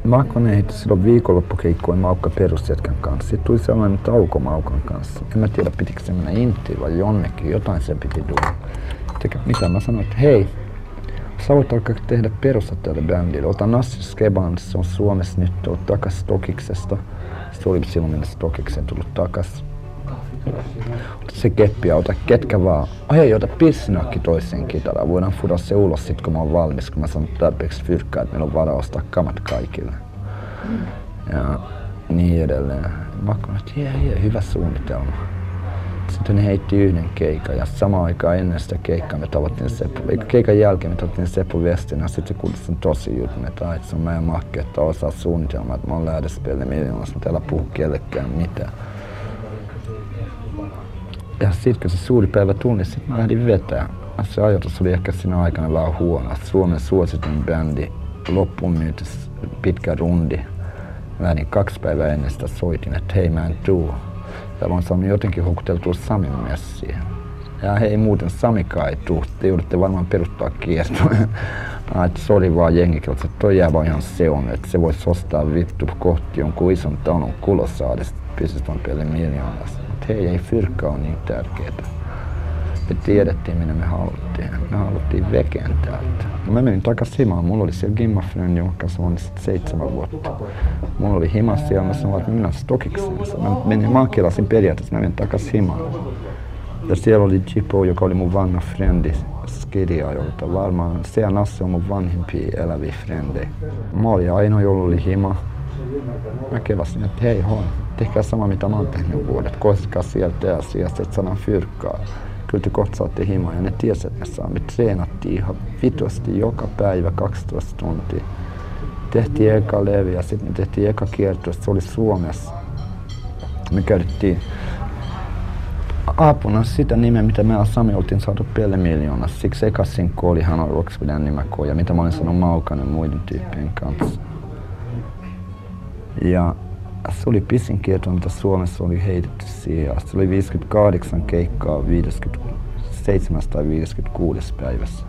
Makkonen heitti silloin viikonloppukeikkoin Maukka perusjätkän kanssa. Sitten tuli sellainen tauko Maukan kanssa. En mä tiedä, pitikö se mennä Intiin vai jonnekin. Jotain se piti duun. Mitä mä sanoin, että hei, sä voit alkaa tehdä perusta tälle bändille. Ota Nassi Skeban, se on Suomessa nyt tullut takas Stokiksesta. Se oli silloin mennä Stokiksen tullut takas se keppi ja ota ketkä vaan. Ai ota pissinakki toiseen kitaraan. Voidaan fuda se ulos sit kun mä oon valmis, kun mä sanon tarpeeksi fyrkkää, että meillä on varaa ostaa kamat kaikille. Ja niin edelleen. Mä sanoin, että jee, jee, hyvä suunnitelma. Sitten ne heitti yhden keikan ja samaan aikaan ennen sitä keikkaa me tavattiin Seppo, keikan jälkeen me tavattiin Seppo Vestin ja sitten se kuuli sen tosi jutun, että, että se on meidän mahki, että osaa suunnitelmaa, että mä oon lähdöspeli miljoonassa, mutta älä puhu kellekään mitään. Sitten kun se suuri päivä tuli, niin sitten mä lähdin vetää. Se ajatus oli ehkä siinä aikana vähän huono. Suomen suositin bändi, loppuun myyty pitkä rundi. Mä lähdin kaksi päivää ennen sitä soitin, että hei mä en tuu. Ja mä saanut jotenkin houkuteltua Samin messiin. Ja hei muuten Samikaan ei tuu, te joudutte varmaan perustaa kiertoja. *laughs* että oli vaan jengi, että toi jää vaan ihan seon, että se voisi ostaa vittu kohti jonkun ison talon kulosaadesta, vaan peli miljoonasta että hei, ei fyrkka ole niin tärkeää. Me tiedettiin, minne me haluttiin. Me haluttiin vekeen täältä. No mä menin takas himaan. Mulla oli siellä Gimmafrön, jonka mä olin seitsemän vuotta. Mulla oli himas siellä. Mä sanoin, että minä stokikseen. Mä menin maankielasin periaatteessa. Mä menin takas himaan. Ja siellä oli Jipo, joka oli mun vanha frendi jolta Varmaan se ja on mun vanhimpia eläviä frendejä. Mä olin ainoa, jolla oli hima. Mä kelasin, että hei hoi, tehkää sama mitä mä oon tehnyt vuodet. Koiskaa sieltä ja sieltä, että sanan fyrkkaa. Kyllä te kohta saatte himaa ja ne tiesi, että. Me treenattiin ihan vitosti joka päivä 12 tuntia. Tehtiin eka levi ja sitten me tehtiin eka kierto, se oli Suomessa. Me käytettiin apuna sitä nimeä, mitä me Sami oltiin saatu Pelle Miljoonassa. Siksi eka sinkku oli Hano Roxviden nimekoja, mitä mä olin sanonut Maukanen muiden tyyppien kanssa. Ja se oli pisin kierto, mitä Suomessa oli heitetty siihen Se oli 58 keikkaa 57 tai 56 päivässä.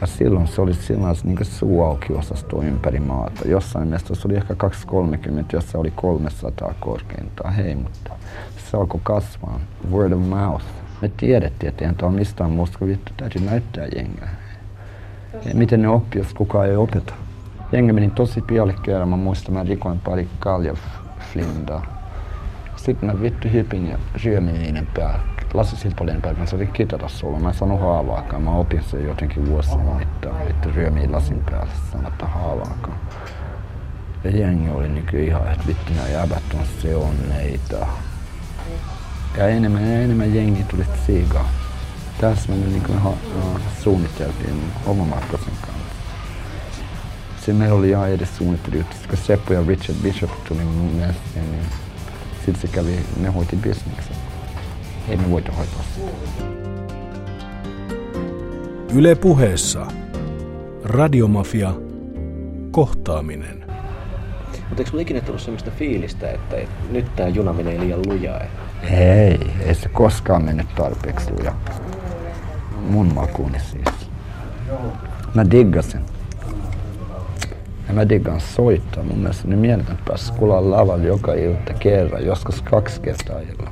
Ja silloin se oli sellainen niin suu auki osasto ympäri maata. Jossain mestossa oli ehkä 230, jossa oli 300 korkeintaan. Hei, mutta se alkoi kasvaa. Word of mouth. Me tiedettiin, että eihän tämä ole mistään muusta, kun vittu täytyy näyttää jengiä. Miten ne oppii, jos kukaan ei opeta? Jengi meni tosi pialle kerran. Mä muistan, mä rikoin pari kaljaflindaa. Sitten mä vittu hypin ja ryömin niiden päällä. Lassi Silpolin päällä, mä saatiin kitarasolo. Mä en saanut haavaakaan. Mä opin sen jotenkin vuosien mittaan. Vittu ryömiin lasin päälle sanotta haavaakaan. Ja jengi oli niinku ihan, että vittu nää jäbät on seonneita. Ja enemmän ja enemmän jengi tuli siikaa. Tässä me niinku suunniteltiin oma Markosen kanssa se meillä oli ihan edes suunnittelu juttu. Kun Seppo ja Richard Bishop tuli mun mielestä, niin sitten se kävi, ne hoiti bisneksen. Ei me voitu hoitaa sitä. Yle puheessa. Radiomafia. Kohtaaminen. Mutta eikö sinulla ikinä tullut sellaista fiilistä, että, että nyt tämä juna menee liian lujaa? Ei, ei se koskaan mennyt tarpeeksi lujaa. Mun makuuni siis. Mä diggasin. Mä diggaan soittaa. Mun mielestä ne mieletön päässä kuulla lavalla joka ilta kerran, joskus kaksi kertaa illalla.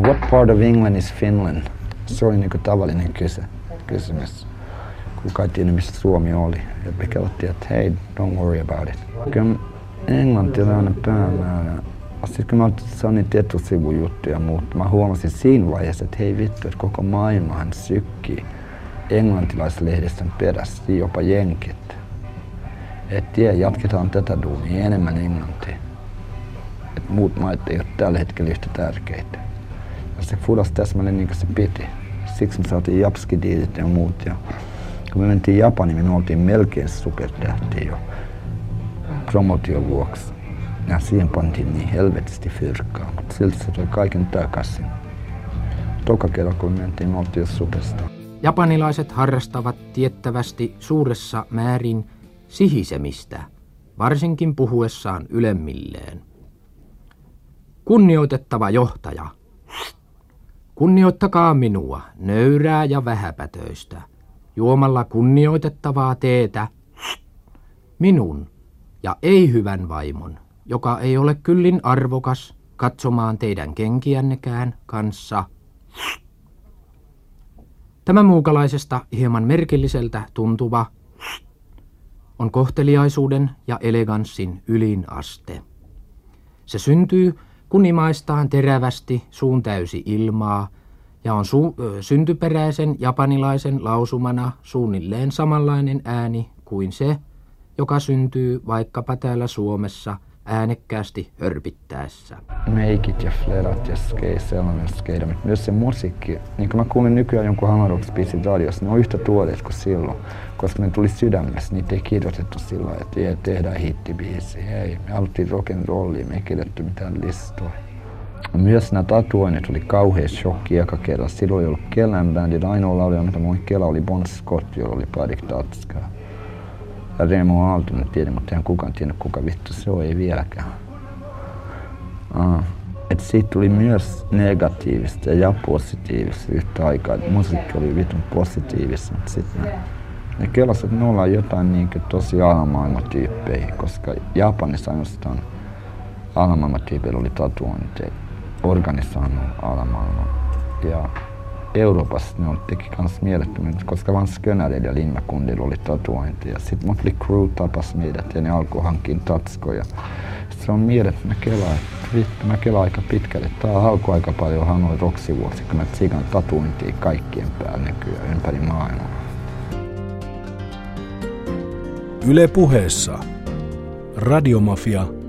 What part of England is Finland? Se oli niinku tavallinen kyse, kysymys. Kuka ei tiennyt, missä Suomi oli. Ja me kelottiin, että hei, don't worry about it. Kyllä englanti oli aina päämäärä. Sitten kun mä sain niitä etusivujuttuja, mutta mä huomasin siinä vaiheessa, että hei vittu, että koko maailmahan sykkii englantilaislehdistön perässä, jopa jenkit että tie, jatketaan tätä duunia enemmän englantia. Et muut maat ei ole tällä hetkellä yhtä tärkeitä. Ja se fudas täsmälleen niin kuin se piti. Siksi me saatiin japskidiilit ja muut. Ja kun me mentiin Japaniin, me oltiin melkein supertähtiä jo promotion vuoksi. Ja siihen pantiin niin helvetisti fyrkkaa, mutta silti se toi kaiken takaisin. Toka kerran kun mentiin, me oltiin superstar. Japanilaiset harrastavat tiettävästi suuressa määrin sihisemistä, varsinkin puhuessaan ylemmilleen. Kunnioitettava johtaja. Kunnioittakaa minua, nöyrää ja vähäpätöistä, juomalla kunnioitettavaa teetä, minun ja ei hyvän vaimon, joka ei ole kyllin arvokas katsomaan teidän kenkiännekään kanssa. Tämä muukalaisesta hieman merkilliseltä tuntuva on kohteliaisuuden ja eleganssin ylin aste. Se syntyy, kun imaistaan terävästi suun täysi ilmaa ja on su- syntyperäisen japanilaisen lausumana suunnilleen samanlainen ääni kuin se, joka syntyy vaikkapa täällä Suomessa äänekkäästi hörpittäessä. Meikit ja flerat ja skei, sellainen skeida, mutta myös se musiikki. Niin kuin mä kuulen nykyään jonkun Hamaroks-biisin radiossa, ne on yhtä tuoreet kuin silloin, koska ne tuli sydämessä. Niitä ei kirjoitettu sillä että ei, tehdään hittibiisi. Ei, me haluttiin rock'n'rollia, me ei kirjoitettu mitään listoja. Myös nämä tatuoinnit oli kauhea shokki eka kerran. Silloin ei ollut kellään bändin. Ainoa laulaja, mitä muin kela, oli Bon Scott, jolla oli Padik Tatskaa. Ja Remo Aalto, en tiedä, mutta eihän kukaan tiennyt, kuka vittu se on, ei vieläkään. Ah. Et siitä tuli myös negatiivista ja positiivista yhtä aikaa. Et musiikki oli vitun positiivista, mutta sitten ne, kelasivat, että me ollaan jotain niin tosi alamaailmatyyppejä, koska Japanissa ainoastaan alamaailmatyypeillä oli tatuointeja, organisoinut alamaailma. Ja Euroopassa ne oli teki kans mielettömiä, koska vaan skönäreillä ja linjakundilla oli tatuointeja. Sitten Motley Crue tapas meidät ja ne alkoi hankkia tatskoja. Sitten se on mielettömän kelaa, että mä kelaan aika pitkälle. Tää alkoi aika paljon Hanoi Roksi vuosi, kun mä tsikan tatuointia kaikkien päällä nykyään ympäri maailmaa. Yle puheessa. Radiomafia.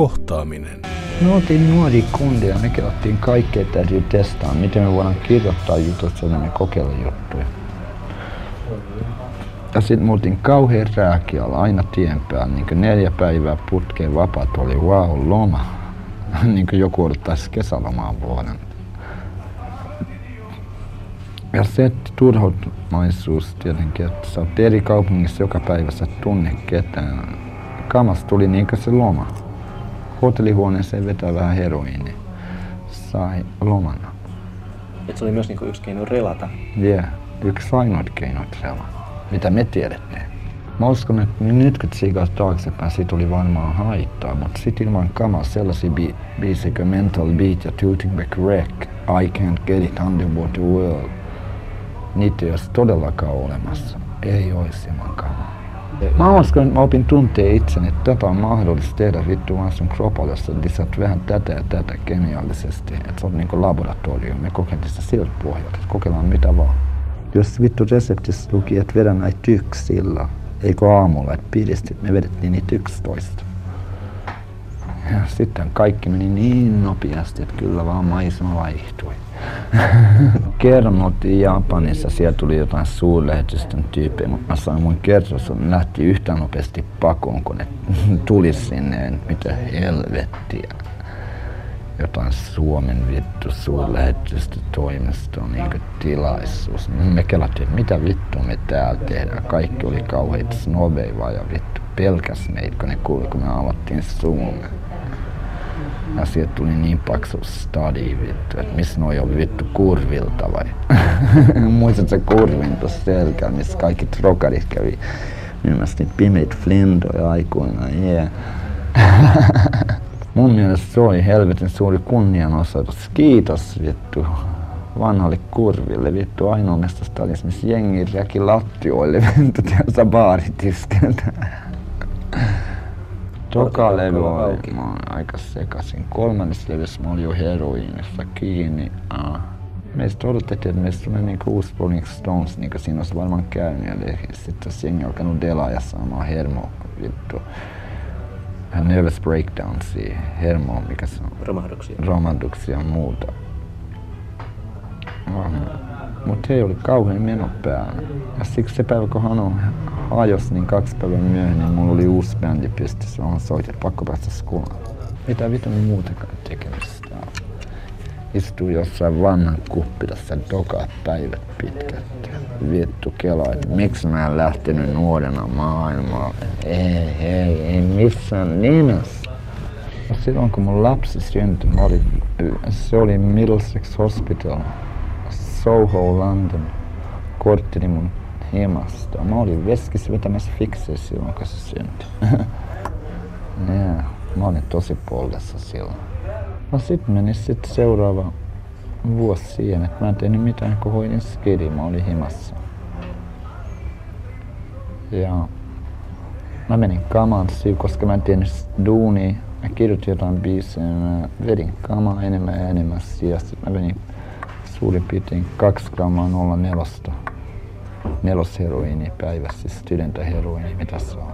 Kohtaaminen. Me oltiin nuoria kundia, me kelattiin kaikkea täytyy testaa, miten me voidaan kirjoittaa jutut, että me kokeilla juttuja. Ja sitten me oltiin kauhean rääkialla aina tien päällä, niin neljä päivää putkeen vapaat oli wow, loma. *laughs* niin kuin joku odottaisi kesälomaa vuoden. Ja se turhautumaisuus tietenkin, että sä oot eri kaupungissa joka päivä, sä tunne ketään. Kamas tuli niin kuin se loma hotellihuoneeseen vetää vähän heroiini. Sai lomana. Et se oli myös niinku yksi keino relata. Yeah, yksi ainoat keinot relata, mitä me tiedettiin. Mä uskon, että nyt kun tsiikaa taaksepäin, siitä oli varmaan haittaa, mutta sit ilman kamaa sellaisia bi- biisejä kuin Mental Beat ja Tooting Back Wreck, I Can't Get It Underwater World, niitä ei olisi todellakaan olemassa. Ei olisi ilman kamaa. Mä uskon, että mä opin tuntee itseni, että tätä on mahdollista tehdä vittu vaan sun kropalle, jos sä lisät vähän tätä ja tätä kemiallisesti. Että se on niinku laboratorio. Me kokeiltiin sitä siltä pohjalta, että kokeillaan mitä vaan. Jos vittu reseptissä luki, että vedä näitä yksillä, eikö aamulla, että pidistit, me vedettiin niitä 11. Ja sitten kaikki meni niin nopeasti, että kyllä vaan maisema vaihtui. *laughs* Oltiin Japanissa, siellä tuli jotain suurlähetystön tyyppejä, mutta mä sain mun kertoa, ne lähti yhtä nopeasti pakoon, kun ne *laughs* tuli sinne, mitä helvettiä. Jotain Suomen vittu suurlähetystötoimiston niin tilaisuus. Me kelattiin, mitä vittua me täällä tehdään. Kaikki oli kauheita snobeja ja vittu pelkäs meitä, kun ne kuuli, kun me avattiin Suomen. Ja sieltä tuli niin paksu stadi vittu, että missä noi on vittu kurvilta vai? *laughs* Se kurvin tuossa selkäällä, missä kaikki trokarit kävi myymässä niitä pimeitä flindoja aikoinaan, yeah. *laughs* Mun mielestä se oli helvetin suuri kunnianosoitus. Kiitos vittu vanhalle kurville, vittu ainoa mesta stadissa, missä jengi räki lattioille, *laughs* vittu tiedätkö baaritiskeltä. Toka levy oli, mä oon aika sekasin. Kolmannessa levyssä mä olin jo heroiinissa kiinni. Ah. Meistä odotettiin, että meistä tulee niinku uusi Rolling Stones, niin kuin siinä olisi varmaan käynyt. Eli sitten tässä jengi alkanut delaa ja saamaan hermo, vittu. Nervous breakdownsia, hermo, mikä se on? Romahduksia. Romahduksia ja muuta. Mutta he oli kauhean meno päällä. Ja siksi se päivä, kun Hano hajos, niin kaksi päivää myöhemmin mulla oli uusi bändi pystyssä. Mä soitin, pakko päästä skulaan. Mitä vittu muutakaan tekemistä istuu jossain vanhan kuppilassa dokaat päivät pitkät. Vittu kela, että miksi mä en lähtenyt nuorena maailmaan. Ei, ei, ei missään nimessä. Silloin kun mun lapsi syntyi, se oli Middlesex Hospital, Soho, London, kortteli mun himasta. Mä olin veskis vetämässä fiksejä silloin, kun se syntyi. *laughs* yeah, mä olin tosi pollessa silloin. No sit meni sit seuraava vuosi siihen, että mä en tehnyt mitään, kun hoidin skidi, mä olin himassa. Ja mä menin kamaan syy, koska mä en tiennyt duunia. Mä kirjoitin jotain biisejä, mä vedin kamaa enemmän ja enemmän sijasta. Mä vedin suurin piirtein kaksi grammaa 04 nelosheroiini päivässä, siis studentaheroiini, mitä se on.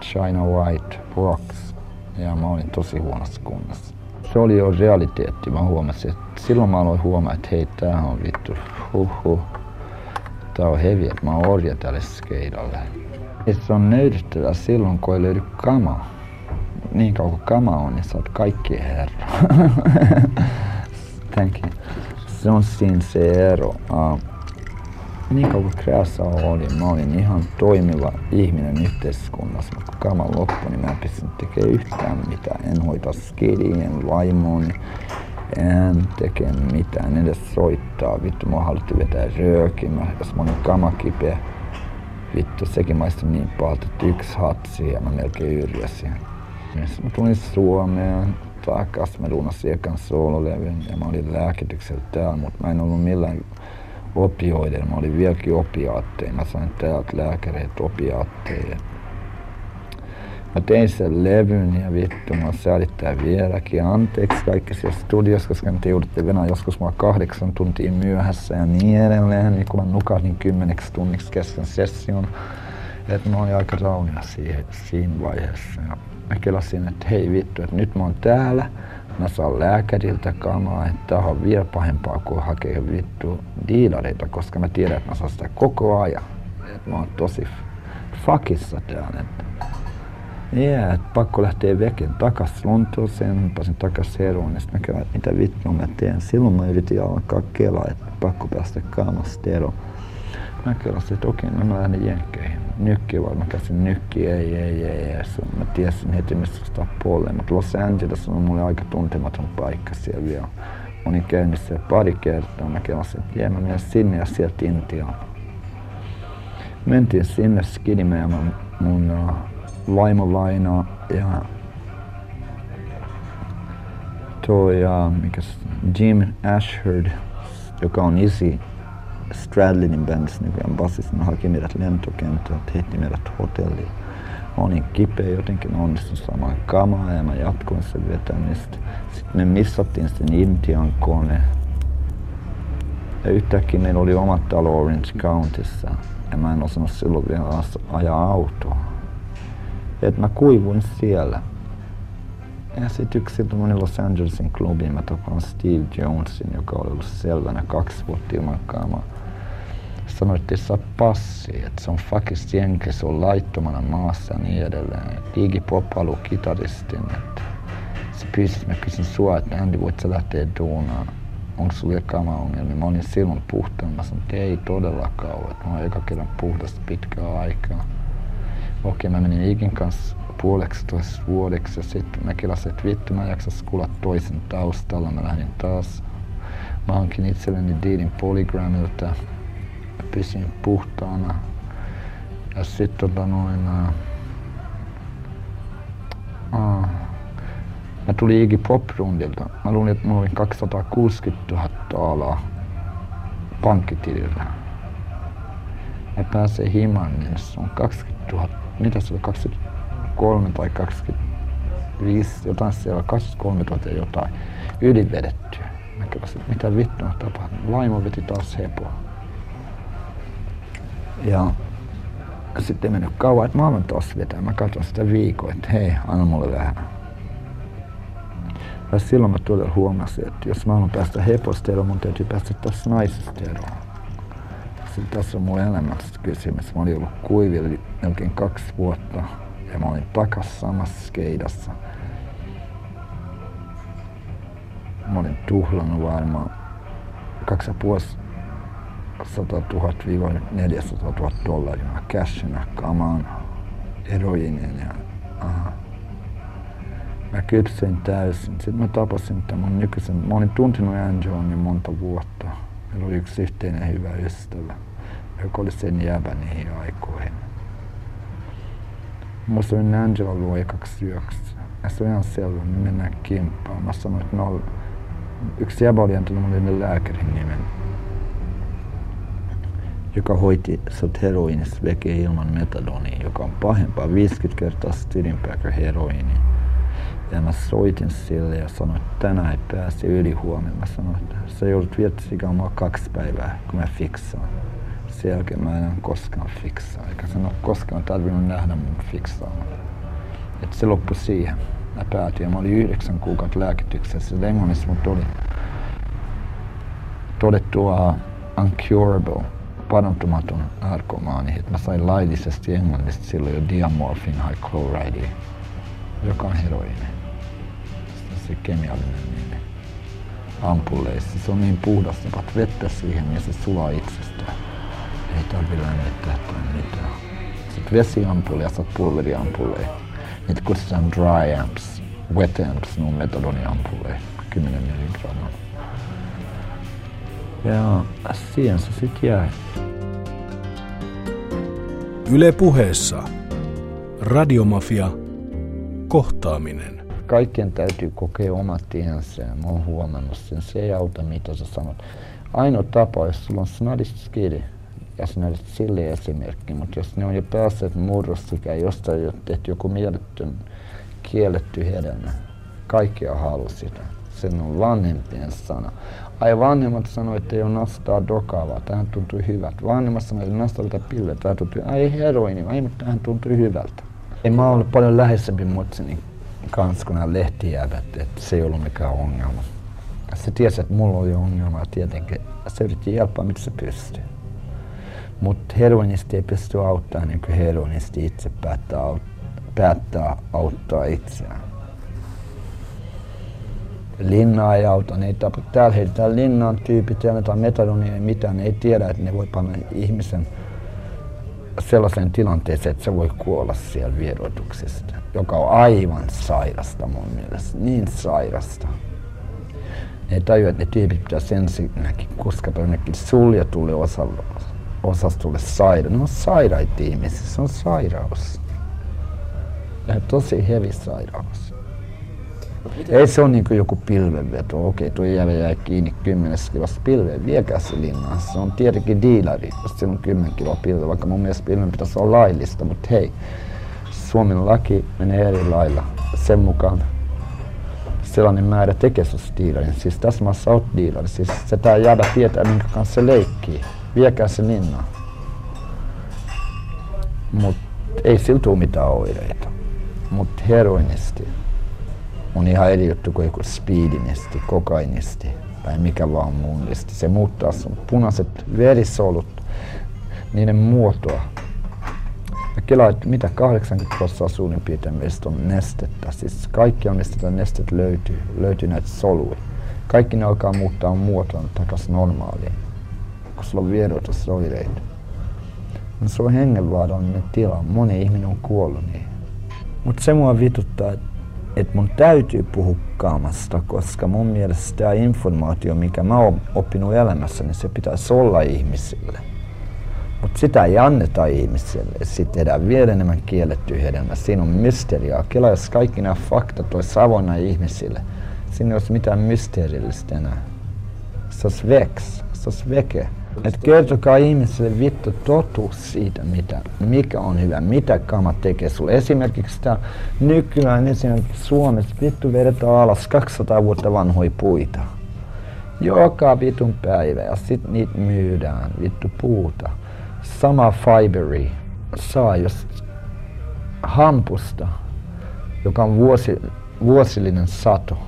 China White Rocks ja mä olin tosi huonossa kunnossa. Se oli jo realiteetti, mä huomasin, että silloin mä aloin huomaa, että hei tää on vittu, huhu, tää on hevi, että mä oon orja tälle skeidalle. Ja se on nöydyttävää silloin, kun ei löydy kamaa. Niin kauan kuin kama on, niin sä oot kaikki herra. *laughs* Thank you. Se on siinä se ero. Uh, niin kauan Kreassa oli, mä olin ihan toimiva ihminen yhteiskunnassa, mutta kun kama loppui, niin mä en pystynyt tekemään yhtään mitään. En hoita skidiin, en vaimoon, en tekee mitään, en edes soittaa. Vittu, mua haluttu vetää röökiä, jos mä olin kama kipeä. Vittu, sekin maistui niin pahalta, että yksi hatsi ja mä melkein yrjäsin. Mä tulin Suomeen, takas, mä duunasin ekan soololevyn ja mä olin lääkityksellä täällä, mutta mä en ollut millään opioiden. Mä olin vieläkin opiaatteja. Mä sain täältä lääkäreitä opiaatteja. Mä tein sen levyn ja vittu, mä säädittää vieläkin. Anteeksi kaikki siellä studiossa, koska nyt joudutte venää joskus mua kahdeksan tuntia myöhässä ja niin edelleen. Niin kun mä nukahdin kymmeneksi tunniksi kesken session. Että mä olin aika raunia siihen, siinä vaiheessa. Ja mä kelasin, että hei vittu, että nyt mä oon täällä mä saan lääkäriltä kamaa, että tää on vielä pahempaa kuin hakea vittu diilareita, koska mä tiedän, että mä saan sitä koko ajan. Et mä oon tosi fakissa täällä. Yeah, että pakko lähteä veken takas Lontooseen, pääsin takas Heroon, ja sitten mä kävin, mitä vittua mä teen. Silloin mä yritin alkaa kelaa, että pakko päästä kaamasta eroon. Mä kelasin, että okei, no mä lähden jenkkeihin. Nykki vaan, mä käsin nykki, ei, ei, ei, ei. Mä tiesin heti, mistä sitä puoleen. Mutta Los Angeles on mulle aika tuntematon paikka siellä vielä. Mä olin käynyt siellä pari kertaa. Mä kelasin, että jee, mä menen sinne ja sieltä Intiaan. Mentiin sinne skidimään mun, mun uh, ja toi, uh, mikäs, Jim Ashford, joka on isi Stradlinin bändissä nykyään basissa. Ne haki meidät lentokentältä, heitti meidät hotelliin. Mä olin kipeä jotenkin, onnistuin saamaan kamaa ja mä jatkoin sen vetämistä. Sitten me missattiin sen Intian kone. Ja yhtäkkiä meillä oli oma talo Orange Countyssa. Ja mä en osannut silloin vielä ajaa autoa. Et mä kuivuin siellä. Ja sitten yksi tämmöinen Los Angelesin klubi, mä tapaan Steve Jonesin, joka oli ollut selvänä kaksi vuotta ilman kaamaa sanoi, että ei saa passia, että se on fakis jenke, se on laittomana maassa ja niin edelleen. Iggy Pop haluaa kitaristin, että se pyysi, mä kysyin sua, että Andy, voit sä lähteä duunaan? Onko sulla kama-ongelmia? Mä olin silloin puhtaan. Mä sanoin, että ei todellakaan ole. Mä oon eka kerran puhdasta pitkää aikaa. Okei, mä menin Igin kanssa puoleksi toisessa vuodeksi ja sitten mä kelasin, että vittu mä jaksas kuulla toisen taustalla. Mä lähdin taas. Mä hankin itselleni diilin Polygramilta pysyin puhtaana. Ja sitten tota noin, ää, mä tulin Iggy Pop-rundilta. Mä luulin, että mulla oli 260 000 alaa pankkitilillä. Mä pääsee himaan, niin se on 20 000, mitä se oli, 23 tai 25, jotain siellä, 23 000 jotain, ylivedettyä. Mä kelasin, mitä vittua tapahtunut. Vaimo veti taas hepoa. Ja sitten ei mennyt kauan, että mä aloin taas vetää. Mä katson sitä viikkoa, että hei, anna mulle vähän. Ja silloin mä todella huomasin, että jos mä haluan päästä heposta eroon, mun täytyy päästä tässä naisesta eroon. Sitten tässä on mun elämästä kysymys. Mä olin ollut kuivilla melkein kaksi vuotta ja mä olin takas samassa skeidassa. Mä olin tuhlannut varmaan 2500 000 400 000 dollaria cashina kamaan, heroiinin ja aha. Mä kypsyin täysin. Sitten mä tapasin tämän mun nykyisen, mä olin tuntenut Angelon jo monta vuotta. Meillä oli yksi yhteinen hyvä ystävä, joka oli sen jäävä niihin aikoihin. Mä olin Angela luo ekaksi yöksi. Ja se on ihan selvä, me mennään kimppaan. Mä sanoin, että no, yksi jäbä oli antanut mulle lääkärin nimen, joka hoiti sut heroinista vekeä ilman metadonia, joka on pahempaa 50 kertaa styrimpää kuin heroini. Ja mä soitin sille ja sanoin, että tänään ei pääse yli huomenna. Mä sanoin, että sä joudut viettämään mua kaksi päivää, kun mä fiksaan. Sen jälkeen mä enää koskaan fiksaa, eikä sen ole koskaan tarvinnut nähdä mun fiksaamaan. Et se loppui siihen. Mä päätin ja mä olin yhdeksän kuukautta lääkityksessä. Englannissa mut oli todettua uncurable, parantumaton narkomaani. Et mä sain laillisesti englannista silloin jo diamorphin high joka on heroini. Se kemiallinen nimi. Ampulleissa. Se on niin puhdas, että vettä siihen ja se sulaa itsestään. Ei tarvi lämmittää tai mitään. Sitten vesiampulli ja saat pulveriampulleja. Niitä kutsutaan dry amps, wet amps, ne on metadoniampulleja, 10 milligrammaa. Ja se sitten jäi. Yle puheessa. Radiomafia. Kohtaaminen. Kaikkien täytyy kokea omat tiensä ja mä oon huomannut sen. Se ei auta mitä sä sanot. Ainoa tapa, jos sulla on snadista skidi, ja sinä olet sille esimerkki, mutta jos ne on jo päässeet murrossikä, josta ei ole tehty joku mieletön kielletty hedelmä, kaikkia haluaa sitä. Sen on vanhempien sana. Ai vanhemmat sanoivat, että ei ole nastaa dokavaa, tähän tuntui hyvältä. Vanhemmat sanoivat, että nastaa tätä pille, tämä tuntui, ai heroini, ai mutta tähän tuntui hyvältä. Ei mä ollut paljon läheisempi mutseni kanssa kuin nämä lehtijäävät, että se ei ollut mikään ongelma. Se tiesi, että mulla oli ongelma tietenkin. Se yritti jelppaa, mitä se pystyy. Mutta heroinisti ei pysty auttamaan niin kuin heroinisti itse päättää, päättää auttaa itseään. Linna ei auta, ne ei tapa. Täällä heitetään linnaan tyypit ja annetaan metadonia ja mitään. Ne ei tiedä, että ne voi panna ihmisen sellaiseen tilanteeseen, että se voi kuolla siellä vieroituksesta, joka on aivan sairasta mun mielestä, niin sairasta. Ne ei tajua, että ne tyypit pitäisi ensinnäkin kuskata jonnekin suljetulle osalle osastolle saira. Ne on sairaita ihmisiä, se on sairaus. Ja tosi hevi sairaus. Ei se ole niin kuin joku pilvenveto. Okei, tuo jävä jäi kiinni 10 kilosta pilveen. Viekää se linnaan. Se on tietenkin diilari, jos sillä on 10 kiloa pilve, vaikka mun mielestä pilven pitäisi olla laillista. Mutta hei, Suomen laki menee eri lailla. Sen mukaan sellainen määrä tekee susta diilarin. Siis tässä maassa oot diilari. Siis se tää jävä tietää, minkä kanssa se leikkii viekää se linnaan. Mutta ei tule mitään oireita. Mutta heroinisti on ihan eri juttu kuin joku speedinisti, kokainisti tai mikä vaan muun listi. Se muuttaa sun punaiset verisolut, niiden muotoa. Ja kelaa, että mitä 80 prosenttia suurin piirtein meistä on nestettä. Siis kaikki on mistä nestet löytyy, löytyy näitä soluja. Kaikki ne alkaa muuttaa muotoa takaisin normaaliin kun sulla on vierotusoireita. No se on hengenvaarallinen tila. Moni ihminen on kuollut niin. Mutta se mua vituttaa, että et mun täytyy puhua kaamasta, koska mun mielestä tämä informaatio, mikä mä oon oppinut elämässä, niin se pitäisi olla ihmisille. Mutta sitä ei anneta ihmisille. Sitten tehdään vielä enemmän kielletty hedelmä. Siinä on mysteriaa. Kela, jos kaikki nämä faktat olisi avoinna ihmisille, siinä ei olisi mitään mysteerillistä enää. Se olisi veks, se olisi veke. Et kertokaa ihmisille vittu totuus siitä, mitä, mikä on hyvä, mitä kamat tekee sulle. Esimerkiksi tämä nykyään esimerkiksi Suomessa vittu vedetään alas 200 vuotta vanhoja puita. Joka vitun päivä ja sit niitä myydään, vittu puuta. Sama fiberi saa just hampusta, joka on vuosi, vuosillinen sato.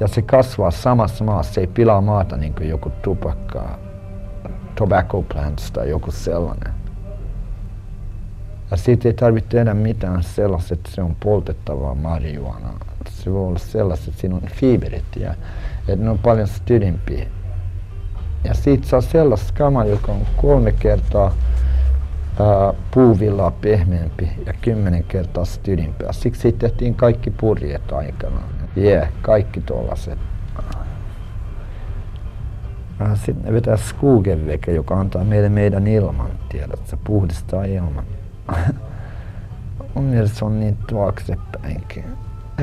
Ja se kasvaa samassa maassa, se ei pilaa maata niin kuin joku tupakkaa, tobacco plants tai joku sellainen. Ja siitä ei tarvitse tehdä mitään sellaista, että se on poltettavaa marijuana. Se voi olla sellaista, että siinä on fiberit ja että ne on paljon stydimpiä. Ja siitä saa sellaista kamaa, joka on kolme kertaa ää, puuvillaa pehmeämpi ja kymmenen kertaa stydimpää. Siksi tehtiin kaikki purjeet aikanaan. Yeah, kaikki tuollaiset. Sitten ne vetää skugenveke, joka antaa meille meidän ilman, tiedät, se puhdistaa ilman. *laughs* Mun mielestä se on niin tuoksepäinkin,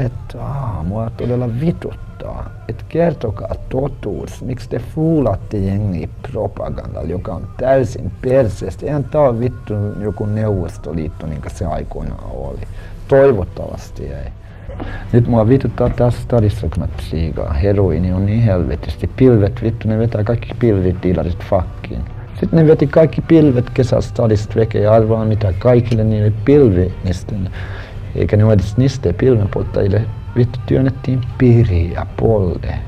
että aa, mua todella vituttaa. Että kertokaa totuus, miksi te fuulatte jengi propagandalla, joka on täysin perseestä. Eihän tää ole vittu joku neuvostoliitto, niin kuin se aikoinaan oli. Toivottavasti ei. Nyt mua vituttaa taas stadissa, kun mä tsiigaan. Heroini on niin helvetisti. Pilvet, vittu, ne vetää kaikki pilvitilarit fakkiin. Sitten ne veti kaikki pilvet kesästadista veke ja arvaa mitä kaikille niille pilvinisten, eikä ne ole edes niste pilvenpolttajille, vittu työnnettiin piriä polle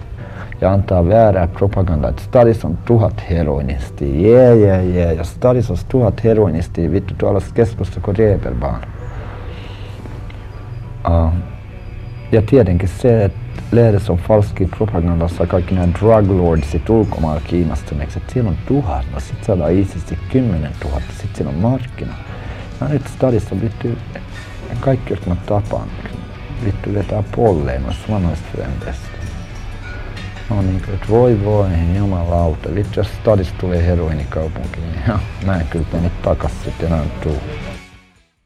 ja antaa väärää propagandaa, että stadissa on tuhat heroinisti, jee, jee, jee, ja stadissa on tuhat heroinisti, vittu tuolla keskustassa kuin Reeperbahn. Uh, ja tietenkin se, että lehdessä on falski propagandassa kaikki nämä drug lordsit ulkomailla kiinnostuneeksi, että siellä on tuhat, no sit saadaan iisisti kymmenen tuhatta, sit siellä on markkina. Ja nyt stadissa vittu, kaikki jotka mä tapaan, vittu vetää polleen noissa vanhoista frendeistä. No niin kuin, että voi voi, jumalauta, vittu jos stadissa tulee heroinikaupunki, niin mä en kyllä tänne takas sitten enää tuu.